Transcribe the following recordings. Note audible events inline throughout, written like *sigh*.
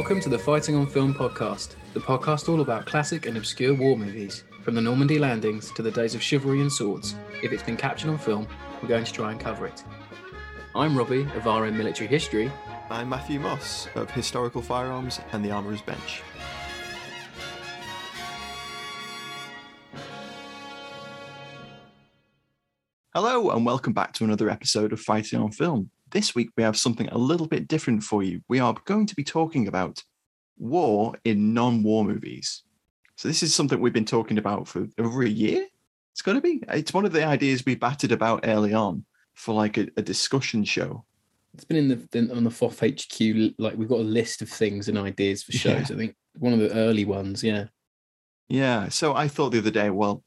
Welcome to the Fighting on Film podcast, the podcast all about classic and obscure war movies. From the Normandy landings to the days of chivalry and swords, if it's been captured on film, we're going to try and cover it. I'm Robbie of RM Military History. I'm Matthew Moss of Historical Firearms and the Armourer's Bench. Hello, and welcome back to another episode of Fighting on Film. This week we have something a little bit different for you. We are going to be talking about war in non war movies. So, this is something we've been talking about for over a year. It's going to be. It's one of the ideas we batted about early on for like a, a discussion show. It's been in the on the FOF HQ. Like we've got a list of things and ideas for shows. Yeah. I think one of the early ones. Yeah. Yeah. So I thought the other day, well,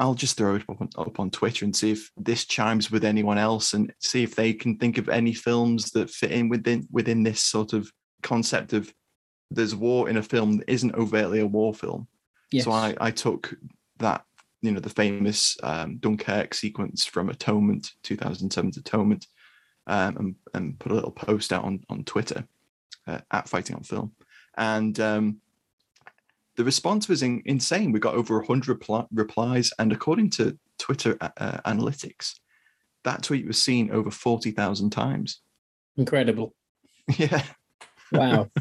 I'll just throw it up on, up on, Twitter and see if this chimes with anyone else, and see if they can think of any films that fit in within within this sort of concept of there's war in a film that isn't overtly a war film. Yes. So I, I took that, you know, the famous um, Dunkirk sequence from Atonement, 2007's Atonement, um, and, and put a little post out on, on Twitter uh, at Fighting on Film. And um, the response was in, insane. We got over 100 pl- replies. And according to Twitter uh, uh, analytics, that tweet was seen over 40,000 times. Incredible. *laughs* Yeah. Wow. *laughs*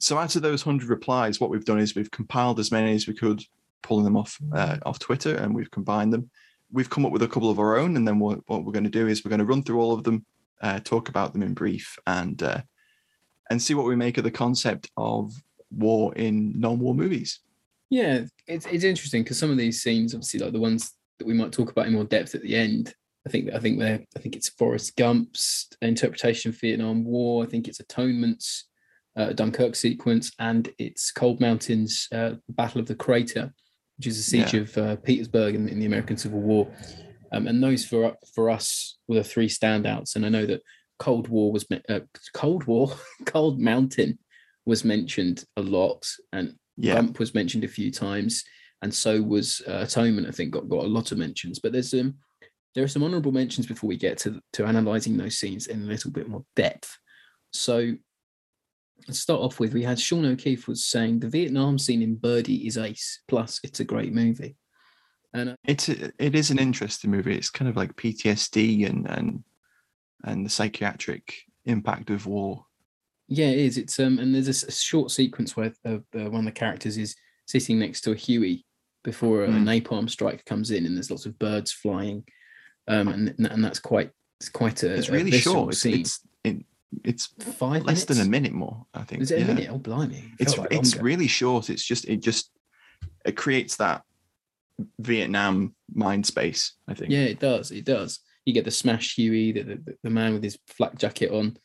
So out of those hundred replies, what we've done is we've compiled as many as we could, pulling them off uh, off Twitter, and we've combined them. We've come up with a couple of our own, and then what, what we're going to do is we're going to run through all of them, uh, talk about them in brief, and uh, and see what we make of the concept of war in non-war movies. Yeah, it's it's interesting because some of these scenes, obviously, like the ones that we might talk about in more depth at the end. I think I think they're I think it's Forrest Gump's interpretation of Vietnam War. I think it's Atonement's uh, Dunkirk sequence, and it's Cold Mountain's uh, Battle of the Crater, which is a siege yeah. of uh, Petersburg in, in, the American Civil War. Um, and those for for us were the three standouts. And I know that Cold War was uh, Cold War, *laughs* Cold Mountain was mentioned a lot, and yeah. Gump was mentioned a few times, and so was uh, Atonement. I think got got a lot of mentions. But there's um there are some honourable mentions before we get to to analysing those scenes in a little bit more depth. So let's start off with we had Sean O'Keefe was saying the Vietnam scene in Birdy is ace. Plus, it's a great movie. And uh, it's a, it is an interesting movie. It's kind of like PTSD and and and the psychiatric impact of war. Yeah, it is. It's um and there's a, short sequence where uh, uh, one of the characters is sitting next to a Huey before a mm. napalm strike comes in, and there's lots of birds flying, um and and that's quite it's quite a. It's really a short. Scene. It's, it's it, it's five less minutes? than a minute more. I think. Is it a minute? Oh, blimey! It's like it's really short. It's just it just it creates that Vietnam mind space. I think. Yeah, it does. It does. You get the smash Huey, the, the, the man with his flak jacket on,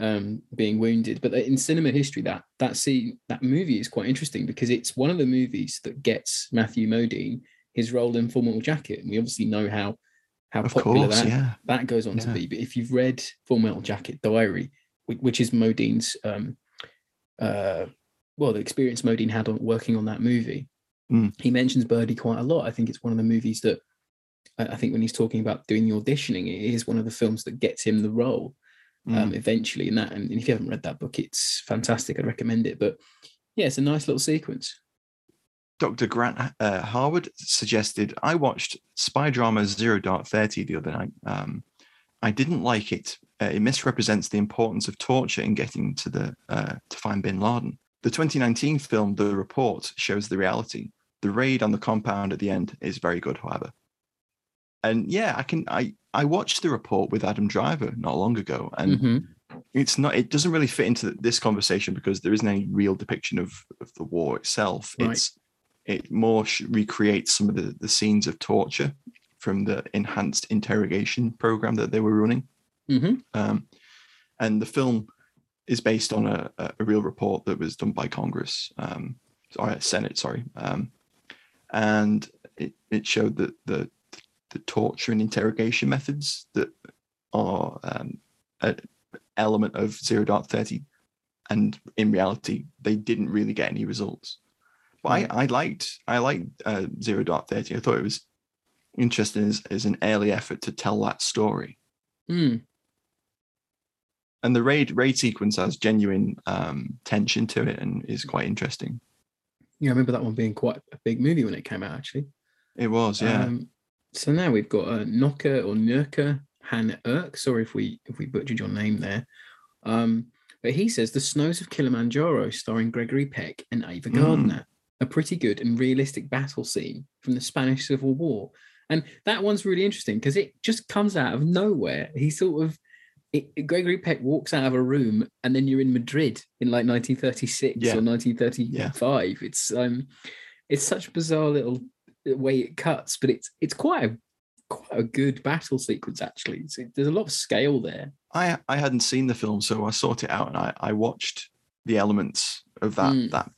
um, being wounded. But in cinema history, that that scene, that movie is quite interesting because it's one of the movies that gets Matthew Modine his role in Full Metal Jacket, and we obviously know how how Of popular course, that yeah. that goes on to be. But if you've read Full Metal Jacket Diary, which is Modine's, um, uh, well, the experience Modine had on working on that movie, Mm. he mentions Birdy quite a lot. I think it's one of the movies that I think when he's talking about doing the auditioning, it is one of the films that gets him the role um, Mm. eventually in that. And if you haven't read that book, it's fantastic. I'd recommend it. But yeah, it's a nice little sequence. Dr. Grant uh, Harwood suggested I watched spy drama Zero Dark Thirty the other night. Um, I didn't like it. Uh, it misrepresents the importance of torture in getting to the uh, to find Bin Laden. The 2019 film The Report shows the reality. The raid on the compound at the end is very good, however. And yeah, I can I I watched the report with Adam Driver not long ago, and Mhm. it's not it doesn't really fit into this conversation because there isn't any real depiction of, of the war itself Right. it's it more recreates some of the, the scenes of torture from the enhanced interrogation program that they were running Mhm. um, and the film is based on a, a a real report that was done by congress um, sorry senate sorry um, and it, it showed that the the torture and interrogation methods that are um, a element of zero dark 30 and in reality they didn't really get any results. But I, I liked i liked uh, zero dark 30 i thought it was interesting as, as an early effort to tell that story. Mm. and the raid raid sequence has genuine um, tension to it and is quite interesting. Yeah, I remember that one being quite a big movie when it came out, actually. it was yeah. Um, so now we've got uh, Noka or Nurka Han Erk. Sorry if we if we butchered your name there. Um, but he says the snows of Kilimanjaro, starring Gregory Peck and Ava Mm. Gardner, a pretty good and realistic battle scene from the Spanish Civil War. And that one's really interesting because it just comes out of nowhere. He sort of it, Gregory Peck walks out of a room and then you're in Madrid in like 1936 Yeah. or 1935. It's um it's such bizarre little way it cuts, but it's it's quite a quite a good battle sequence actually. So there's a lot of scale there. I I hadn't seen the film, so I sought it out and I, I watched the elements of that Mm. that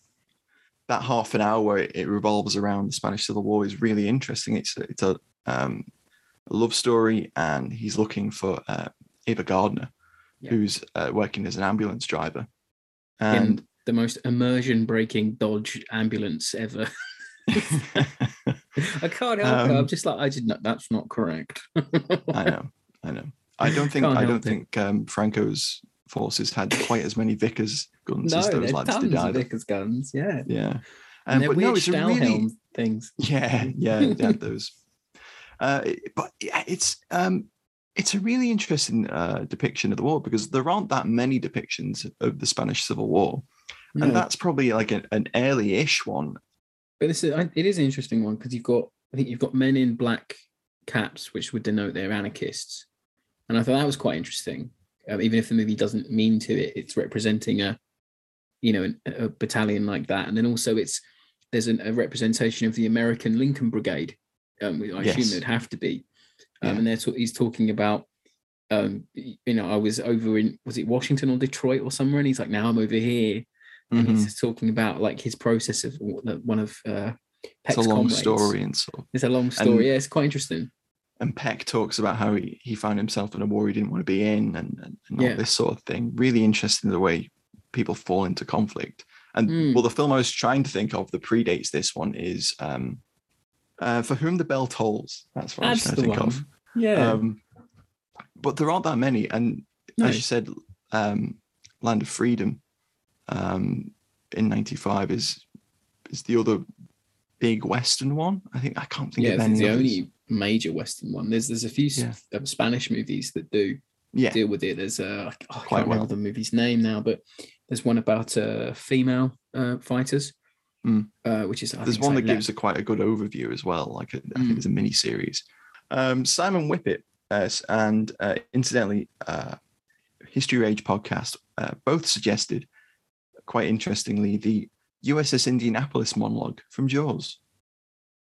that half an hour where it, it revolves around the Spanish Civil War is really interesting. It's a, it's a um, a love story, and he's looking for uh, Ava Gardner, Yeah. who's uh, working as an ambulance driver, in and the most immersion breaking Dodge ambulance ever. *laughs* *laughs* I can't help it. I'm Um, just like I did not. That's not correct. I know, I know. I don't think Can't I don't think um, Franco's forces had quite as many Vickers guns no, as those lads did either. Vickers guns. Yeah, Yeah, and um, they're but no, it's a really things. Yeah, yeah, they had those. *laughs* Uh, but yeah, it's um, it's a really interesting uh, depiction of the war because there aren't that many depictions of the Spanish Civil War, No, and that's probably like an, an early-ish one. But this is it is an interesting one because you've got I think you've got men in black caps, which would denote they're anarchists, and I thought that was quite interesting. Um, even if the movie doesn't mean to it, it's representing a you know an, a battalion like that, and then also it's there's an, a representation of the American Lincoln Brigade. Um, I assume Yes. there'd have to be, um, Yeah. and they're talk- he's talking about. Um, you know, I was over in was it Washington or Detroit or somewhere, and he's like, now I'm over here, Mhm. he's talking about like his process of one of uh, It's Peck's a long comrades. story and so. It's a long story. And- yeah, it's quite interesting. And Peck talks about how he, he found himself in a war he didn't want to be in, and, and, and all Yeah. this sort of thing. Really interesting the way people fall into conflict. And Mm. well, the film I was trying to think of that predates this one is um, uh, For Whom the Bell Tolls. That's what I was trying to think of. Yeah. Um, but there aren't that many. And No. as you said, um, Land of Freedom um, in '95 is is the other big Western one. I think I can't think yeah, of any. the others. only major Western one. There's there's a few Yeah. uh, Spanish movies that do Yeah, deal with it. There's uh, I Quite can't remember well. the movie's name now, but there's one about uh, female uh, fighters, Mm. uh, which is I there's one like that gives a quite a good overview as well. Like a, I think Mm. it's a mini series. Um, Simon Whippet uh, and uh, incidentally, uh, History Age podcast uh, both suggested, quite interestingly, the USS Indianapolis monologue from Jaws.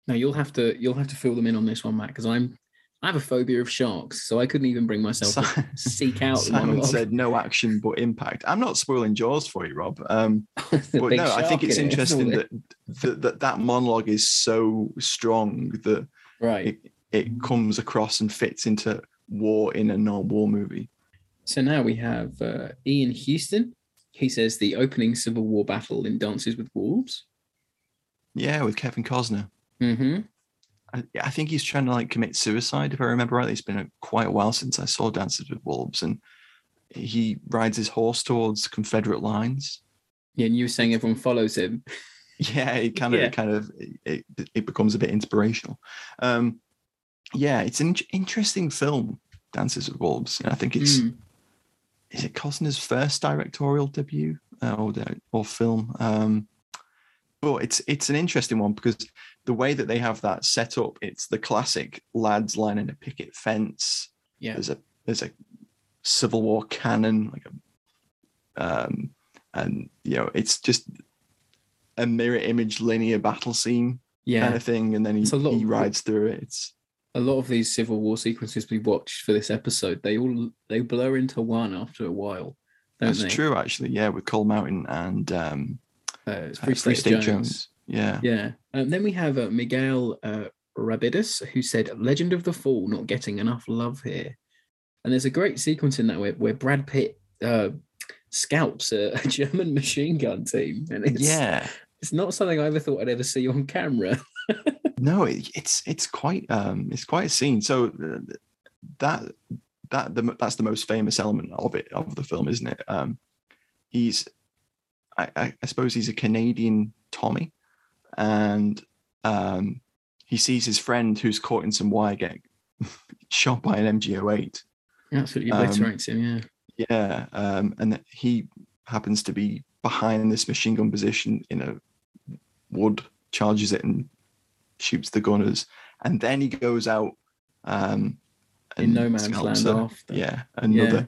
Now you'll have to you'll have to fill them in on this one, Matt, because I'm I have a phobia of sharks, so I couldn't even bring myself to seek out Simon monologue. said no action but impact. I'm not spoiling Jaws for you, Rob. Um, *laughs* but no, I think it's in interesting that, that that that monologue is so strong that right. it, it comes across and fits into war in a non-war movie. So now we have uh, Ian Houston. He says the opening Civil War battle in Dances with Wolves. Yeah, with Kevin Costner. Mm-hmm. I, I think he's trying to like commit suicide, if I remember rightly. It's been a, quite a while since I saw Dances with Wolves, and he rides his horse towards Confederate lines. Yeah, and you were saying everyone follows him. *laughs* Yeah, it kind of, Yeah. it kind of, it, it becomes a bit inspirational. Um, yeah, it's an in- interesting film, Dances with Wolves. And I think it's Mm. Is it Costner's first directorial debut uh, or or film. Um, but it's it's an interesting one because the way that they have that set up, it's the classic lads lining a picket fence. Yeah. There's a there's a Civil War cannon, like a um, and you know it's just a mirror image linear battle scene Yeah. kind of thing, and then he, he rides through it. It's a lot of these Civil War sequences we watched for this episode, they all they blur into one after a while. That's they? true actually. Yeah, with Cold Mountain and um, Uh, it's uh, Free State, Jones. Yeah. Yeah. Um, then we have uh, Miguel uh, Rabidus, who said, Legend of the Fall not getting enough love here. And there's a great sequence in that where, where Brad Pitt uh, scouts a, a German machine gun team. And it's, yeah. it's not something I ever thought I'd ever see on camera. *laughs* No, it, it's it's quite um it's quite a scene. So uh, that that the that's the most famous element of it of the film, isn't it? Um, he's I I, suppose he's a Canadian Tommy, and um he sees his friend who's caught in some wire get *laughs* shot by an MG08. Absolutely Um, him, yeah. Yeah, um, and he happens to be behind this machine gun position in a wood, charges it and shoots the gunners, and then he goes out um, In no man's land a- after. Yeah, another Yeah.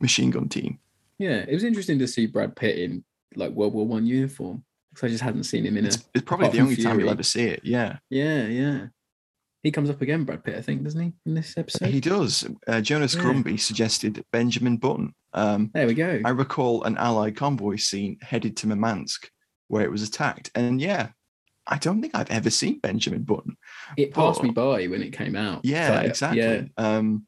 machine gun team. Yeah, it was interesting to see Brad Pitt in like World War One uniform because I just hadn't seen him in a. It's, probably the only time you'll ever see it. Yeah, Yeah, yeah. He comes up again, Brad Pitt, I think, doesn't he, in this episode? he does. Uh, Jonas Yeah. Grumby suggested Benjamin Button. Um, There we go. I recall an Allied convoy scene headed to Murmansk where it was attacked, and yeah, I don't think I've ever seen Benjamin Button. It passed me by when it came out. Yeah, But, exactly. Yeah, Um,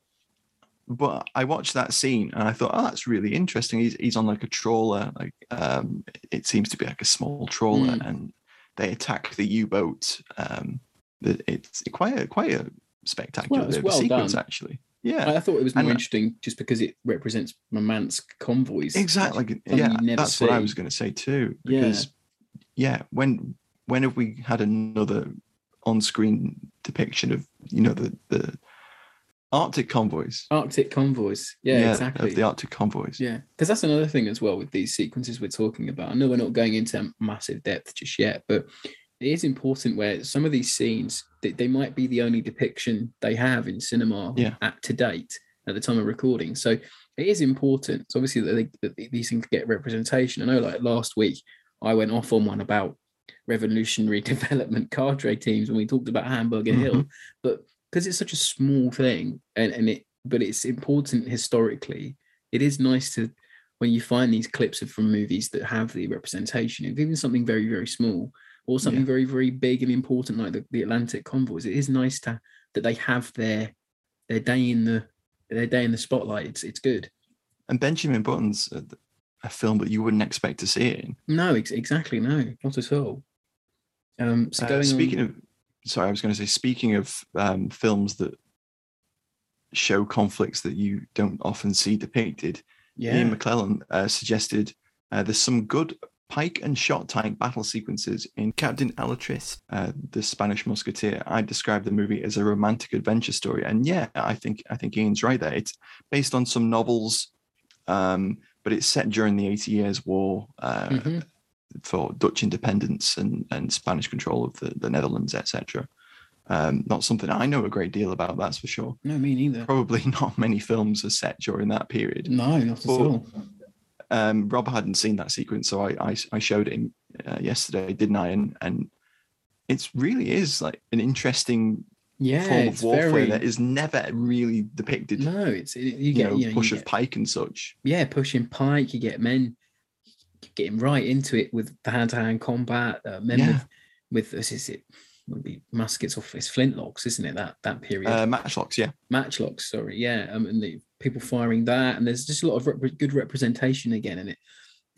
but I watched that scene and I thought, oh, that's really interesting. He's he's on like a trawler, like um, it seems to be like a small trawler, Mm. and they attack the U-boat. Um, it's quite a quite a spectacular Well, it's bit of a well sequence, done. actually. Yeah, I thought it was more And- interesting just because it represents Murmansk convoys. exactly. Yeah, that's what I was going to say too. Yeah. Because yeah, when when have we had another on-screen depiction of you know the the Arctic convoys? Arctic convoys. Yeah, exactly. Of the Arctic convoys. Yeah, because that's another thing as well with these sequences we're talking about. I know we're not going into massive depth just yet, but it is important where some of these scenes they, they might be the only depiction they have in cinema Yeah. at to date at the time of recording. So it is important. So obviously that, they, that these things get representation. I know, like last week, I went off on one about revolutionary *laughs* development cadre teams when we talked about Hamburger Hill, mm-hmm. but because it's such a small thing and, and it but it's important historically it is nice to when you find these clips of from movies that have the representation of even something very very small or something Yeah. very very big and important like the, the atlantic convoys it is nice to that they have their their day in the their day in the spotlight. It's it's good. And Benjamin Button's uh, a, film that you wouldn't expect to see it in. no ex- exactly no not at all um so Uh, speaking on, of, sorry, I was going to say, speaking of um, films that show conflicts that you don't often see depicted, yeah Ian McClellan uh, suggested uh, there's some good pike and shot tank battle sequences in Captain Alatriste, uh, the Spanish musketeer. I described the movie as a romantic adventure story, and yeah, I think I think Ian's right there. It's based on some novels, um, but it's set during the Eighty Years' War. Uh, Mhm. for Dutch independence and, and Spanish control of the, the Netherlands, etc. Um, not something I know a great deal about, that's for sure. no me neither Probably *laughs* not many films are set during that period. no not at all Um, Rob hadn't seen that sequence, so I I, I showed him uh, yesterday, didn't I? And and it's really is like an interesting Yeah, form of warfare very that is never really depicted. no. It's you you, get know, you know, you push get- of pike and such. yeah, pushing pike. You get men getting right into it with the hand-to-hand combat. Uh, men Yeah. with with is it would be muskets or it's flintlocks, isn't it? That that period. Uh, matchlocks, yeah. matchlocks sorry yeah um, and the people firing that and there's just a lot of rep- good representation again in it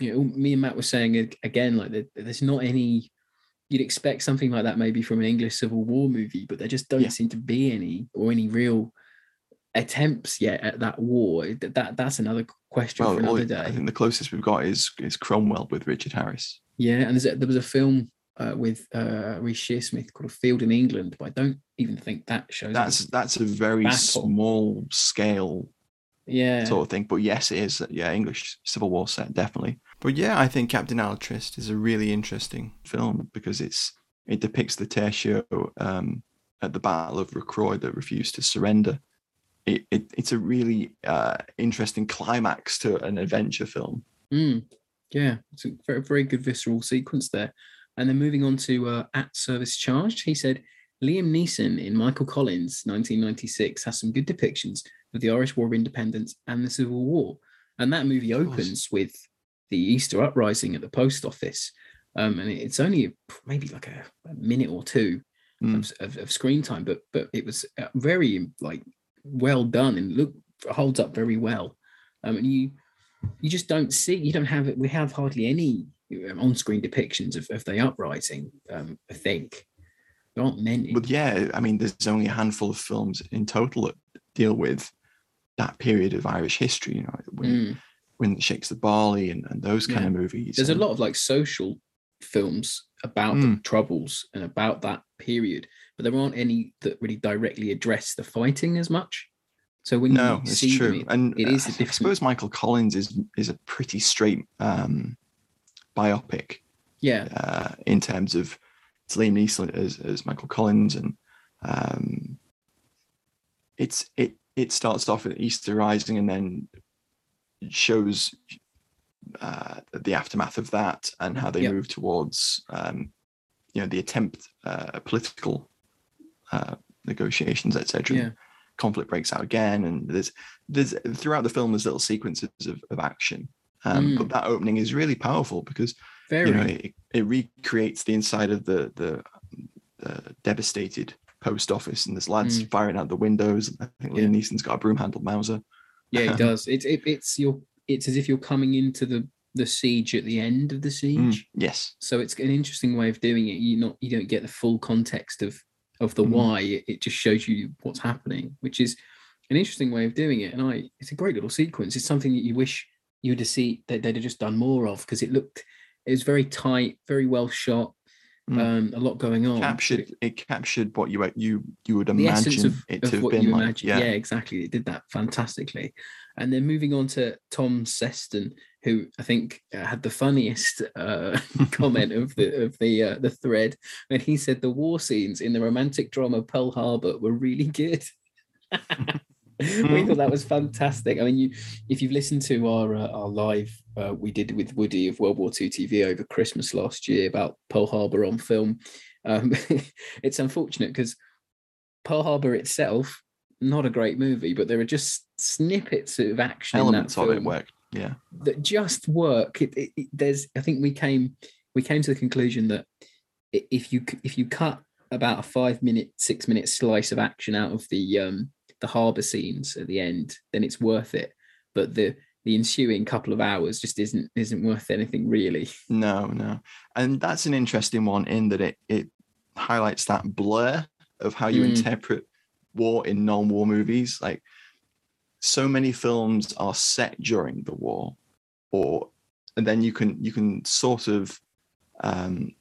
you know me and matt were saying again like there's not any you'd expect something like that maybe from an english civil war movie but there just don't Yeah. seem to be any or any real attempts yet at that war It- that that's another question for Well, all- another I day think the closest we've got is is Cromwell with Richard Harris. yeah and there's a, there was a film uh, with uh, Reece Shearsmith called A Field in England, but I don't even think that shows. That's that's a very Battle. small scale yeah, sort of thing. But yes, it is. Yeah, English Civil War set definitely. But yeah, I think Captain Alatriste is a really interesting film because it's it depicts the tercio um, at the Battle of Rocroi that refused to surrender. It, it it's a really uh, interesting climax to an adventure film. Mm, yeah, it's a very, very good visceral sequence there. And then moving on to uh, At Service Charged, he said Liam Neeson in Michael Collins, 1996, has some good depictions of the Irish War of Independence and the Civil War. And that movie opens with the Easter uprising at the post office. Um, and it's only maybe like a, a minute or two Mm. of, of, screen time, but but it was uh, very like well done and look holds up very well. Um, and you you just don't see you don't have it. We have hardly any um, on-screen depictions of, of the uprising. Um, I think there aren't many. But yeah, I mean, there's only a handful of films in total that deal with that period of Irish history. You know, when Mm. When it shakes the barley and, and those kind Yeah. of movies. There's a lot of like social films about the Mm. troubles and about that period, but there aren't any that really directly address the fighting as much. So when No, you it's see true, it- and it is uh, a I different. suppose Michael Collins is is a pretty straight um, biopic yeah, uh, in terms of it's Liam Neeson as, as Michael Collins, and um, it's it it starts off at Easter Rising and then shows uh, the aftermath of that and how they Yep. move towards um, you know the attempt uh, political uh, negotiations, etc. Yeah. Conflict breaks out again, and there's there's throughout the film there's little sequences of, of action. Um, Mm. But that opening is really powerful because very. you know it, it recreates the inside of the the, the devastated post office, and there's lads Mm. firing out the windows. I think Yeah. Liam Neeson's got a broom handled Mauser. Yeah, it *laughs* does. It's it, it's your it's as if you're coming into the the siege at the end of the Mm, siege. yes, So it's an interesting way of doing it. You not you don't get the full context of of the Mm. why. It, it just shows you what's happening, which is an interesting way of doing it. And I it's a great little sequence. It's something that you wish you'd have seen that they'd have just done more of because it looked it was very tight, very well shot. Mm. Um, a lot going on. captured it- captured what you you you would imagine of, it to have what been you like. imagine. Yeah. Yeah. exactly. It did that fantastically. And then moving on to Tom Seston, who I think uh, had the funniest uh, *laughs* comment of the of the uh, the thread when he said the war scenes in the romantic drama Pearl Harbor were really good. *laughs* *laughs* we thought that was fantastic. I mean, you if you've listened to our uh, our live uh, we did with Woody of World War II TV over Christmas last year about Pearl Harbor on film, um, *laughs* it's unfortunate because Pearl Harbor itself not a great movie, but there are just snippets of action elements that of it work. Yeah, that just work. It, it, it- there's, I think we came we came to the conclusion that if you if you cut about a five minute, six minute slice of action out of the um the harbor scenes at the end, then it's worth it. But the the ensuing couple of hours just isn't isn't worth anything really. no, no, and that's an interesting one in that it it highlights that blur of how you Mm. interpret war in non-war movies. Like so many films are set during the war, or and then you can you can sort of um,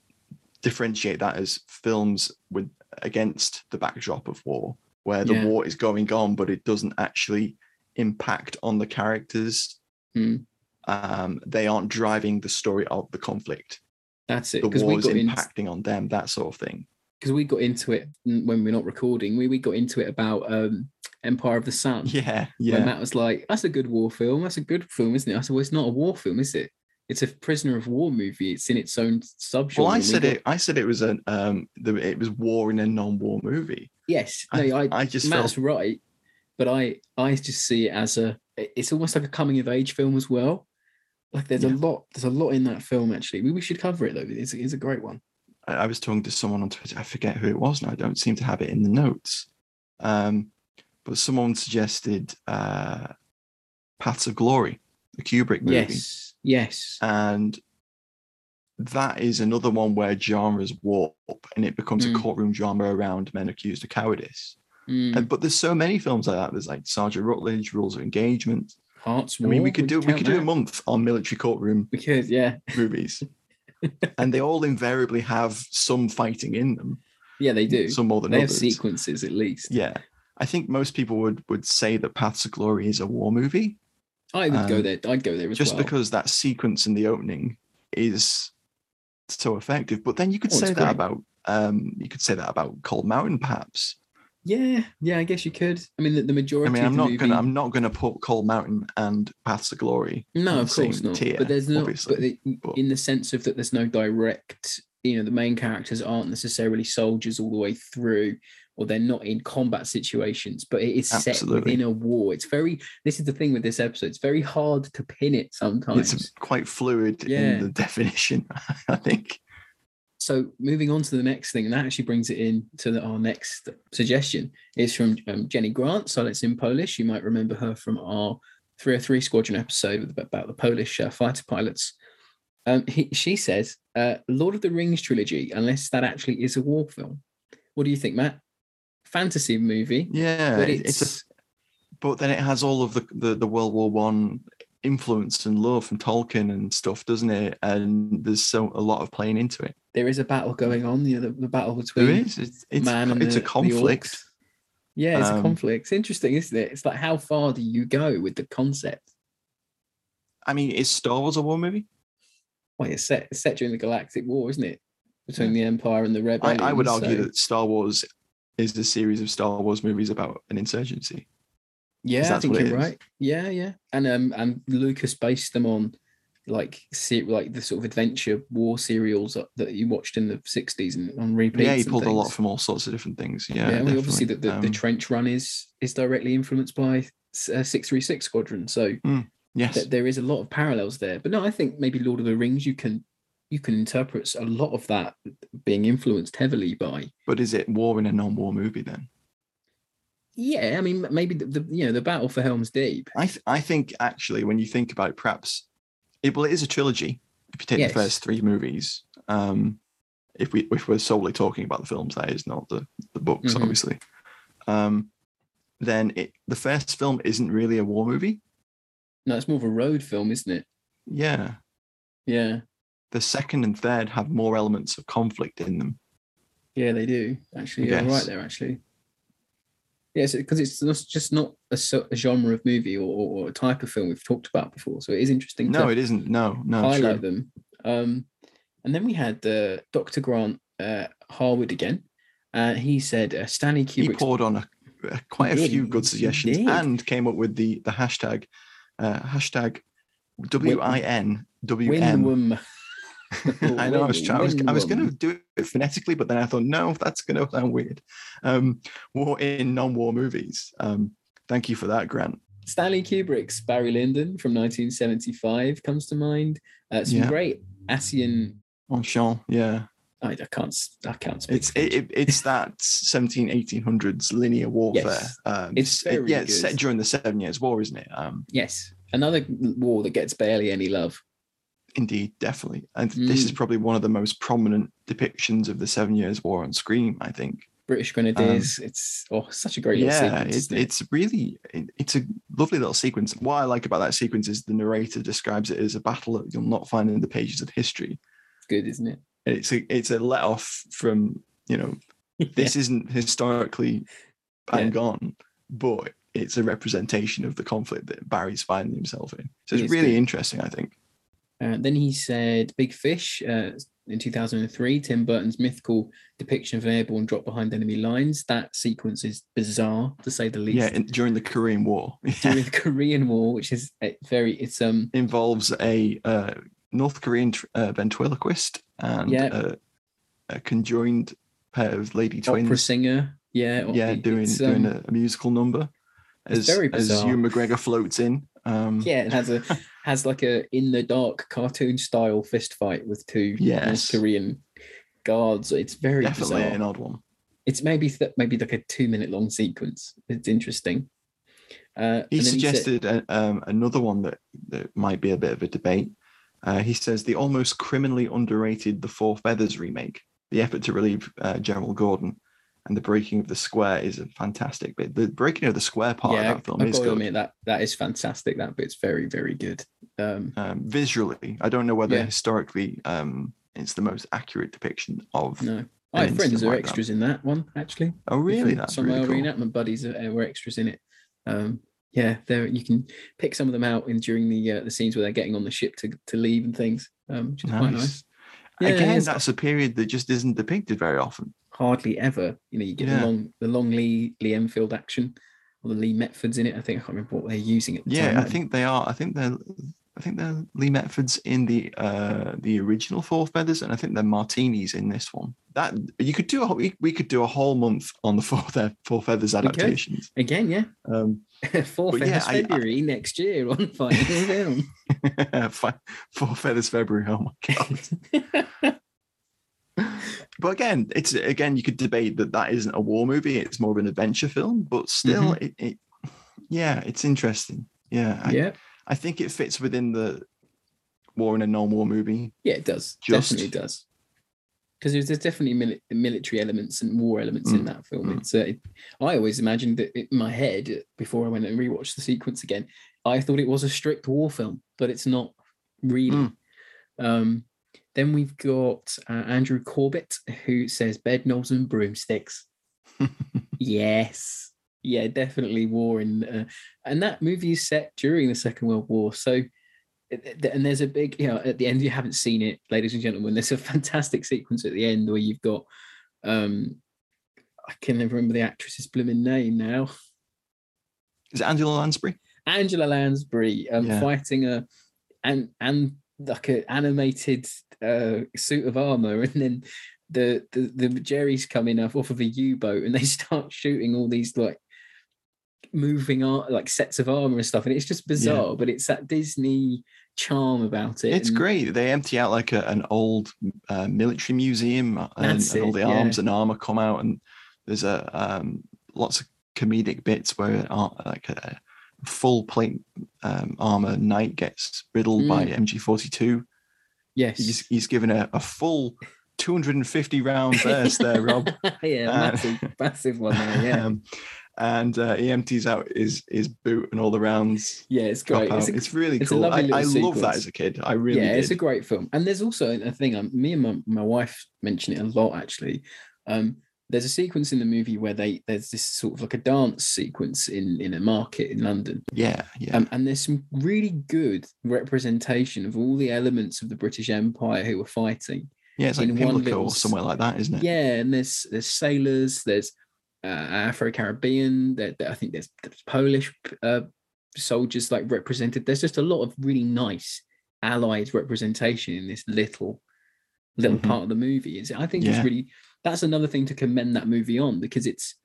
differentiate that as films with against the backdrop of war, where the Yeah. war is going on, but it doesn't actually impact on the characters. Mm. Um, they aren't driving the story of the conflict. That's it. The war is impacting on them, that sort of thing. because we got into it when we're not recording. We we got into it about um Empire of the Sun. Yeah, When yeah. Matt was like, "That's a good war film. That's a good film, isn't it?" I said, "Well, it's not a war film, is it? It's a prisoner of war movie. It's in its own subgenre. Well, I said it. I said it was an um, the, it was war in a non-war movie. Yes, no, I- I, I just Matt's felt- right, but I I just see it as a it's almost like a coming of age film as well. Like there's a lot there's a lot in that film actually. We, we should cover it though. It's, it's a great one. I, I was talking to someone on Twitter. I forget who it was, and I don't seem to have it in the notes. Um, but someone suggested uh, Paths of Glory, the Kubrick movie, Yes, yes, and that is another one where genres warp and it becomes Mm. a courtroom drama around men accused of cowardice. Mm, And, but there's so many films like that. There's like Sergeant Rutledge, Rules of Engagement. Hearts. I mean, we could do we could do a month on military courtroom We could, yeah, movies, *laughs* and they all invariably have some fighting in them. yeah, they do. Some more than they have others. sequences at least. Yeah, I think most people would would say that Paths of Glory is a war movie, I would go Um, there. I'd go there as well. just well. because that sequence in the opening is so effective. But then you could Oh, say great. that about um, you could say that about Cold Mountain, perhaps. Yeah, yeah, I guess you could. I mean, the, the majority. I mean, I'm not movie, gonna I'm not gonna put Cold Mountain and Paths of Glory. No, of course not. tier, but there's no. But, the, but- in the sense of that, there's no direct. You know, the main characters aren't necessarily soldiers all the way through, or they're not in combat situations. But it is set Absolutely. within a war. It's very. This is the thing with this episode. It's very hard to pin it sometimes. it's quite fluid Yeah. in the *laughs* definition. I think. so moving on to the next thing, and that actually brings it in to the, our next suggestion is from um, Jenny Grant. So it's in Polish. You might remember her from our 303 Squadron episode about the Polish uh, fighter pilots. Um, he, she says, uh, Lord of the Rings trilogy, unless that actually is a war film. What do you think, Matt? Fantasy movie, Yeah, but it's, it's a but then it has all of the the, the World War One influence and love from Tolkien and stuff, doesn't it? And there's so a lot of playing into it. there is a battle going on. Know, the, the battle between There is. It's it's, man and it's the- a the conflict. Yeah, it's a Um, conflict. It's interesting, isn't it? It's like how far do you go with the concept? I mean, is Star Wars a war movie? Well, it's set it's set during the Galactic War, isn't it? Between the Empire and the I, I would argue so- that Star Wars is a series of Star Wars movies about an insurgency. yeah, I that's think you're is. right. Yeah, yeah, and um, and Lucas based them on like se- like the sort of adventure war serials that, you watched in the '60s and on repeats. yeah, he pulled a lot from all sorts of different things. Yeah, Yeah, mean, obviously the, the, the Um, trench run is is directly influenced by uh, six three six Squadron, so yes, th- there is a lot of parallels there. But no, I think maybe Lord of the Rings you can you can interpret a lot of that being influenced heavily by. but is it war in a non-war movie then? Yeah, I mean maybe the, the you know the battle for Helm's Deep. I th- I think actually when you think about it, perhaps it well it is a trilogy. If you take Yes. the first three movies, um, if we if we're solely talking about the films, that is not the the books, Mhm. obviously. Um, then it the first film isn't really a war movie. No, it's more of a road film, isn't it? Yeah, Yeah, the second and third have more elements of conflict in them. yeah, they do. Actually, you're right there. Actually, yes, because it's not- just not a, a genre of movie or, or, a type of film we've talked about before. So it is interesting. No, it isn't. No, no, highlight true. them. Um, and then we had uh, Dr. Grant uh, Harwood again. Uh, he said uh, Stanley He Kubrick. poured on a, a- quite a did, few good suggestions and came up with the the hashtag uh, hashtag W I N W M. *laughs* I know I was trying. I was, I was going to do it phonetically, but then I thought, no, that's going to sound weird. Um, war in non-war movies. Um, thank you for that, Grant. Stanley Kubrick's Barry Lyndon from 1975 comes to mind. Uh, some Yeah. great ASEAN. Enchant, yeah. I, I can't. I can't speak. It's it, it- it's that 17, 1800s linear warfare. Yes. Um, It's it- yeah, it's set during the Seven Years' War, isn't it? Um, yes, another war that gets barely any love. Indeed, definitely. And this is Mm. probably one of the most prominent depictions of the Seven Years' War on screen, I think. British Grenadiers. it's oh, such a great little Um, yeah, sequence. it's, it? it's really it- it's a lovely little sequence. What I like about that sequence is the narrator describes it as a battle that you'll not find in the pages of history. good, isn't it? It's a it's a let off from you know *laughs* this isn't historically bang on, but it's a representation of the conflict that Barry's finding himself in. So It it's really good. interesting, I think. Uh, then he said Big Fish uh, in 2003, Tim Burton's mythical depiction of an airborne drop behind enemy lines. That sequence is bizarre to say the least. Yeah, in, during the Korean War, *laughs* During the Korean War, which is very, it's um, involves a uh, North Korean tr- uh, ventriloquist and Yeah. a conjoined pair of lady twins. Opera singer. Yeah. yeah, doing it's, doing um, a, a musical number. As, very as. Ewan McGregor floats in. Um, Yeah, it has a has like a in the dark cartoon style fist fight with two Yes. North Korean guards. It's very definitely bizarre. an odd one. It's maybe th- maybe like a two minute long sequence. It's interesting. Uh, He and then said- suggested a, um, another one that, that might be a bit of a debate. Uh, he says the almost criminally underrated The Four Feathers remake, the effort to relieve uh, General Gordon, and the breaking of the square is a fantastic bit. The breaking of the square part yeah, of that film I've is good. admit that that is fantastic. That bit's very very good. Um, Um, visually, I don't know whether Yeah. historically um, it's the most accurate depiction of. no, my friends are like that. extras in that one actually. Oh, really? That's some really cool. reenactment buddies are, uh, were extras in it. Um, yeah, there you can pick some of them out in during the uh, the scenes where they're getting on the ship to, to leave and things, um, which is quite nice. Nice. Yeah, Again, that's a period that just isn't depicted very often. Hardly ever. You know, you get Yeah. the long the long Lee Lee Enfield action or the Lee Metfords in it. I think I can't remember what they're using at the Yeah, time. I think they are. I think they're. I think they're Lee Metfords in the uh the original Four Feathers, and I think they're Martinis in this one. That you could do a whole, we, we could do a whole month on the Four Fe- Four Feathers adaptations. again, yeah, Um, *laughs* fourth But yeah, Feathers I- I- February next year on *laughs* Fighting Film. *laughs* Fi- Four Feathers February. Oh my god! But again, it's again you could debate that that isn't a war movie; it's more of an adventure film. But still, it, it yeah, it's interesting. Yeah, I, yeah, I think it fits within the war in a non-war movie. yeah, it does. Just- Definitely does. Because there's, definitely mili- military elements and war elements in Mm, that film. mm. It's uh, it, I always imagined that in my head before I went and rewatched the sequence again. I thought it was a strict war film, but it's not really. Mm. Um, then we've got uh, Andrew Corbett who says bed knobs and broomsticks. *laughs* yes, yeah, definitely war in, uh, and that movie is set during the Second World War. So, it- and there's a big, you know, at the end you haven't seen it, ladies and gentlemen. There's a fantastic sequence at the end where you've got, um, I can never remember the actress's blooming name now. Is it Angela Lansbury? Angela Lansbury um, Yeah. fighting a and and like an animated uh, suit of armor, and then the the the Jerry's coming off off of a U boat, and they *laughs* start shooting all these like moving art like sets of armor and stuff, and it's just bizarre, but it's that Disney charm about it. It's and great. They empty out like a, an old uh, military museum, and, and all the yeah. arms and armor come out, and there's a um, lots of comedic bits where uh, like a full plate um, armor knight gets riddled by Mm. MG42. Yes, He's he's given a, a full 250 round burst there, Rob. *laughs* yeah, Uh, massive, massive one there. Yeah, Um, and uh, he empties out his his boot and all the rounds. yeah, it's great. It's It's, really it's a cool. I, lovely I little love that as a kid. I really yeah, did. it's a great film. And there's also a thing. Um, me and my, my wife mention it a lot actually. Um, there's a sequence in the movie where they there's this sort of like a dance sequence in in a market in London, yeah, yeah. um, and there's some really good representation of all the elements of the British Empire who were fighting. yeah, it's like in Pimlico little or somewhere like that, isn't it? Yeah, and there's there's sailors, there's uh, Afro Caribbean, there, there- I think there's, there's Polish uh, soldiers like represented. There's just a lot of really nice allied representation in this little little Mhm. part of the movie. Is I think Yeah. it's really that's another thing to commend that movie on because it's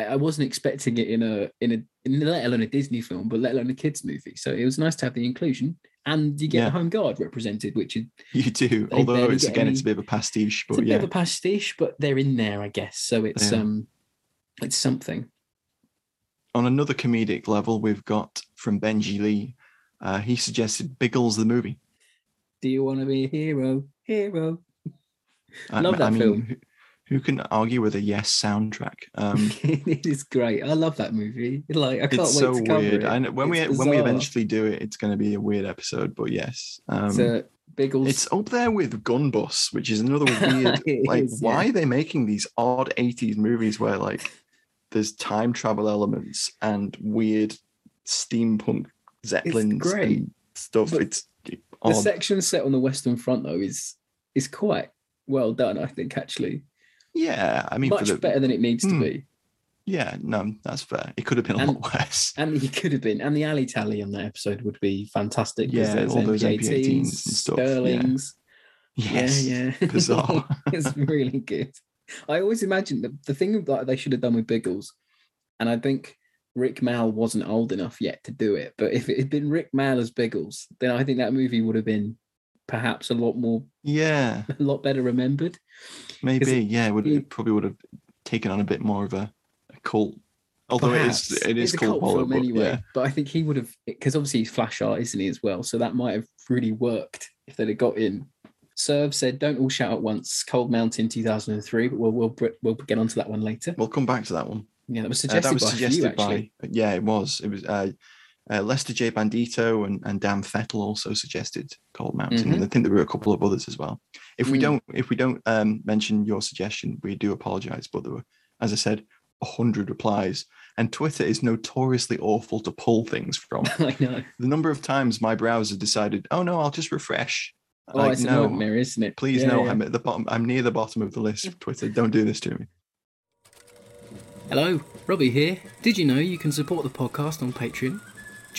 I I wasn't expecting it in a in a in let alone a Disney film, but let alone a kids movie. So it was nice to have the inclusion, and you get Yeah. the Home Guard represented, which is *laughs* You do. Although it's again, it's a bit of a pastiche, it's but a bit of a pastiche, but they're in there, I guess. So it's Yeah. um, it's something. On another comedic level, we've got from Benji Lee. Uh, he suggested Biggles the movie. Do you want to be a hero? Hero. I, Love I that mean, film. Who, can argue with a yes soundtrack? Um, *laughs* it is great. I love that movie. Like I can't it's wait so to cover weird. it. I know when we It's when we eventually do it, it's going to be a weird episode. But yes, um, it's Biggles. it's up there with Gun which is another *laughs* weird. Like, is, why yeah. are they making these odd '80s movies where like *laughs* there's time travel elements and weird steampunk zeppelins great. and stuff? But it's the section set on the Western Front though is is quite well done. I think actually yeah, I mean, much the, better than it needs to Hmm. be. Yeah, no, that's fair. It could have been a And- lot worse. *laughs* And he could have been, and the alley tally on that episode would be fantastic. Yeah, all those MP18s, MP18s and stuff, yeah. Sterlings. Yes, Yeah, yeah. *laughs* bizarre. *laughs* it's really good. I always imagine the, the thing that they should have done with Biggles, and I think Rik Mayall wasn't old enough yet to do it. But if it had been Rik Mayall as Biggles, then I think that movie would have been perhaps a lot more, yeah, *laughs* a lot better remembered. maybe. Yeah, it would it probably would have taken on a bit more of a, a cult. Although it is, Perhaps. it is it's cult, cult horror, but anyway. yeah, But I think he would have, because obviously he's Flashheart, isn't he, as well? So that might have really worked if they'd have got in. Serve said, "Don't all shout at once." Cold Mountain, two thousand and three, but we'll we'll we'll get onto that one later. we'll come back to that one. Yeah, that was Uh, suggested that was by suggested you, actually. by yeah, it was. It was uh, uh, Lester J. Bandito and, and Dan Fettel also suggested Cold Mountain, and I think there were a couple of others as well. If we Mm. don't if we don't um, mention your suggestion, we do apologize. But there were, as I said, a hundred replies, and Twitter is notoriously awful to pull things from. *laughs* I know. the number of times my browser decided, oh no, I'll just refresh. Oh, Like, it's a no, nightmare, isn't it? Please Yeah, no, yeah. I'm at the bottom. I'm near the bottom of the list of Twitter. Don't do this to me. Hello, Robbie here. Did you know you can support the podcast on Patreon?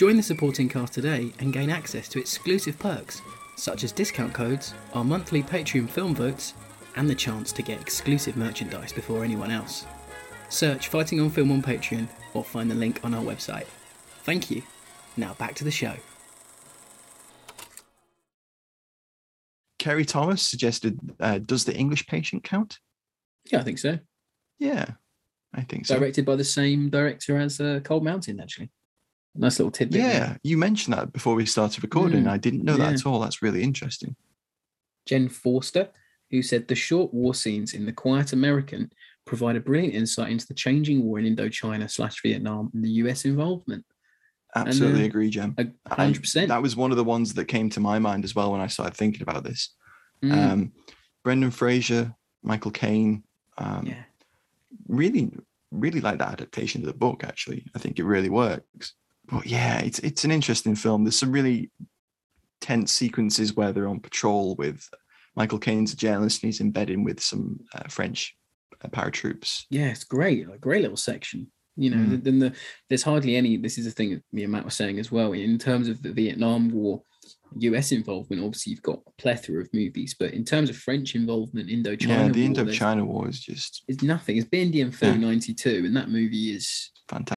Join the supporting cast today and gain access to exclusive perks, such as discount codes, our monthly Patreon film votes, and the chance to get exclusive merchandise before anyone else. Search Fighting on Film on Patreon or find the link on our website. Thank you. Now back to the show. Kerry Thomas suggested, uh, does the English patient count? Yeah, I think so. Yeah, I think so. Directed by the same director as uh, Cold Mountain, actually. Nice little tidbit. there. Yeah, you mentioned that before we started recording. Mm, I didn't know that at all. That's really interesting. Jen Forster, who said the short war scenes in The Quiet American provide a brilliant insight into the changing war in Indochina slash Vietnam and the US involvement. Absolutely uh, agree, Jen. A I- hundred percent. That was one of the ones that came to my mind as well when I started thinking about this. Mm, Um, Brendan Fraser, Michael Caine, um, yeah. really, really like that adaptation of the book. Actually, I think it really works. But yeah, it's it's an interesting film. There's some really tense sequences where they're on patrol with Michael Caine's a journalist and he's embedded with some uh, French uh, paratroops. Yeah, it's great. A great little section. You know, Mm. then the there's hardly any. This is the thing that me and Matt were saying as well. In terms of the Vietnam War, US involvement, obviously you've got a plethora of movies, but in terms of French involvement, in Indochina, yeah, the War, Indochina War is just It's nothing. It's Dien Bien Phu Yeah. 92, and that movie is fantastic.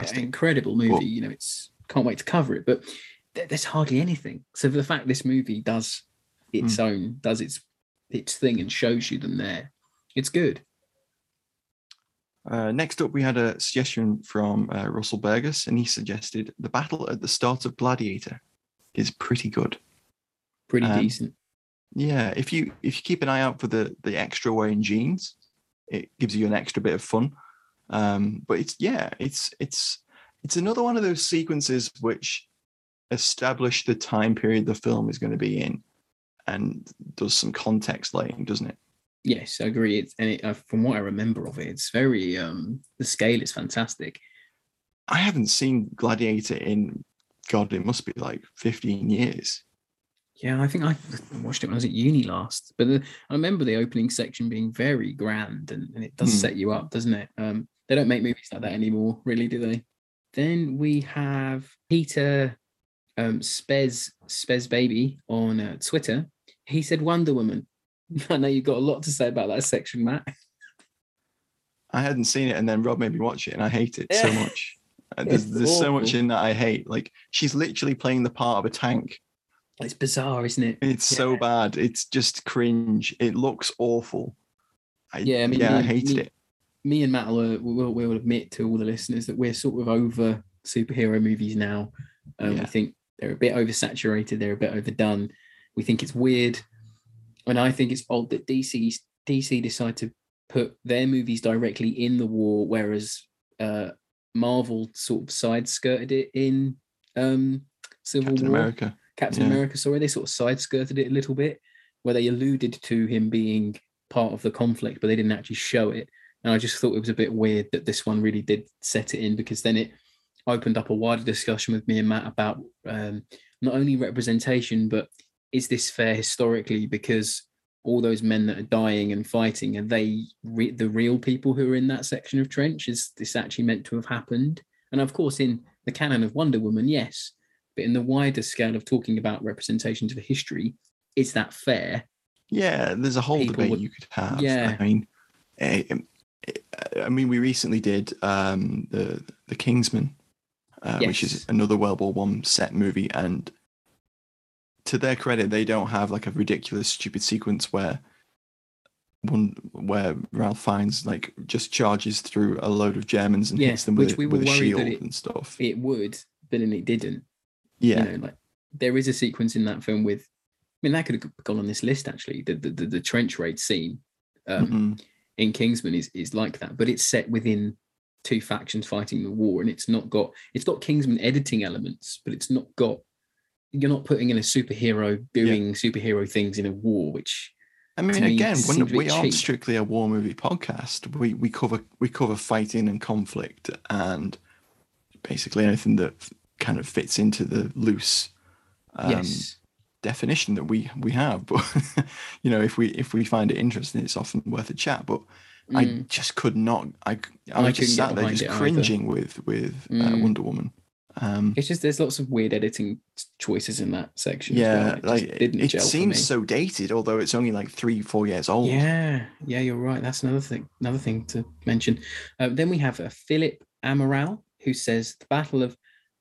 An incredible movie. you know, it's can't wait to cover it, but th- there's hardly anything. So the fact this movie does its Hmm. own, does its its thing, and shows you them there, it's good. Uh, next up, we had a suggestion from uh, Russell Burgess, and he suggested the battle at the start of Gladiator is pretty good. Pretty Um, decent. Yeah, if you if you keep an eye out for the the extra wearing jeans, it gives you an extra bit of fun. Um, but it's yeah, it's it's it's another one of those sequences which establish the time period the film is going to be in, and does some context laying, doesn't it? Yes, I agree. It's and it, uh, from what I remember of it, it's very um the scale is fantastic. I haven't seen Gladiator in God, it must be like fifteen years. Yeah, I think I watched it when I was at uni last, but the, I remember the opening section being very grand, and, and it does Hmm. set you up, doesn't it? Um, they don't make movies like that anymore, really, do they? Then we have Peter um, Spez Spez Baby on uh, Twitter. He said Wonder Woman. *laughs* I know you've got a lot to say about that section, Matt. I hadn't seen it, and then Rob made me watch it, and I hate it so *laughs* much. Uh, There's, there's so much in that I hate. Like she's literally playing the part of a tank. It's bizarre, isn't it? It's so bad. It's just cringe. It looks awful. I, Yeah, I mean, yeah, I hated me- it. Me and Matt will, will, will admit to all the listeners that we're sort of over superhero movies now. Um, Yeah. We think they're a bit oversaturated, they're a bit overdone. We think it's weird, and I think it's odd that DC DC decide to put their movies directly in the war, whereas uh, Marvel sort of side skirted it in um, Civil Captain War. America. Captain Yeah. America, sorry, they sort of side skirted it a little bit, where they alluded to him being part of the conflict, but they didn't actually show it. And I just thought it was a bit weird that this one really did set it in because then it opened up a wider discussion with me and Matt about um, not only representation, but is this fair historically? Because all those men that are dying and fighting, are they re- the real people who are in that section of trench? Is this actually meant to have happened? And of course, in the canon of Wonder Woman, yes. But in the wider scale of talking about representations of history, is that fair? Yeah, there's a whole People debate would- you could have. Yeah. I mean, eh, I mean, we recently did um, the the Kingsman, uh, which is another World War One set movie, and to their credit, they don't have like a ridiculous, stupid sequence where one where Ralph Fiennes like just charges through a load of Germans and Yeah, hits them which with, we a- with a shield it- and stuff. It would, but then it didn't. yeah, You know, like there is a sequence in that film with, I mean, that could have gone on this list actually. The the, the, the trench raid scene um, Mhm. In Kingsman is is like that, but it's set within two factions fighting the war, and it's not got it's got Kingsman editing elements, but it's not got. You're not putting in a superhero doing superhero things in a war, which I mean, again, when we aren't strictly a war movie podcast, we, we cover we cover fighting and conflict and basically anything that kind of fits into the loose um, yes, definition that we we have. But *laughs* you know, if we if we find it interesting, it's often worth a chat. But I Mm. just could not. I I I just sat there just it either. cringing with with uh, Mm. Wonder Woman. Um, it's just there's lots of weird editing choices in that section. yeah, well. It like it, didn't it seems so dated, although it's only like three four years old. Yeah, yeah, you're right. That's another thing. Another thing to mention. Uh, then we have uh, Philip Amaral, who says the Battle of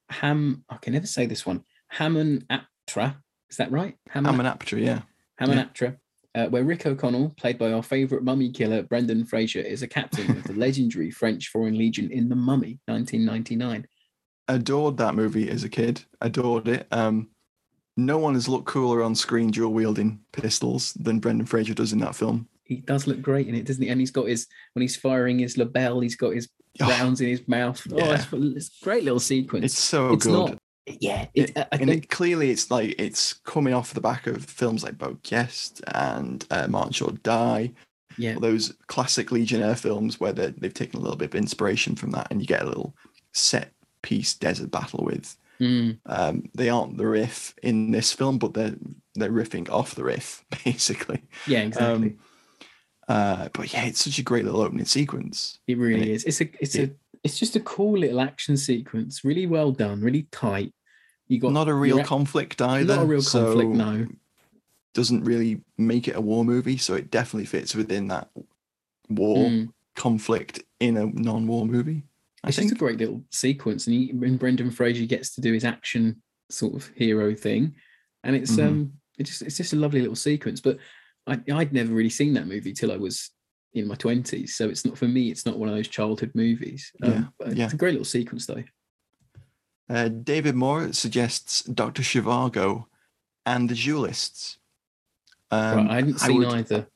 Ham. I can never say this one. Hamunaptra. Is that right? I'm yeah. Hammon yeah. Uh, where Rick O'Connell, played by our favourite mummy killer Brendan Fraser, is a captain of the *laughs* legendary French Foreign Legion in The Mummy, 1999. adored that movie as a kid. Adored it. Um, no one has looked cooler on screen dual wielding pistols than Brendan Fraser does in that film. He does look great in it, doesn't he? And he's got his when he's firing his Lebel, he's got his Oh, rounds in his mouth. Oh, Yeah. it's, it's a great little sequence. it's so it's good. not. Yeah, it, It- I- I and think it, clearly, it's like it's coming off the back of films like Beau Geste and uh, March or Die, yeah, those classic Legionnaire films where they- they've taken a little bit of inspiration from that, and you get a little set piece desert battle with. Mm, Um, they aren't the Rif in this film, but they're they're riffing off the Rif *laughs* basically. yeah, exactly. Um, uh, but yeah, it's such a great little opening sequence. it really it- is. It's a it's it- a it's just a cool little action sequence. Really well done. Really tight. You got Not a real conflict either. Not a real conflict. so No. Doesn't really make it a war movie, so it definitely fits within that war Mm. conflict in a non-war movie. I It's think. just a great little sequence, and he, when Brendan Fraser gets to do his action sort of hero thing, and it's Mhm. um, it's just it's just a lovely little sequence. But I I'd never really seen that movie till I was in my twenties, so it's not for me. It's not one of those childhood movies. Um, Yeah, yeah. It's a great little sequence though. Uh, David Moore suggests Doctor Zhivago and the Duelists. Um, right, I hadn't seen would- either.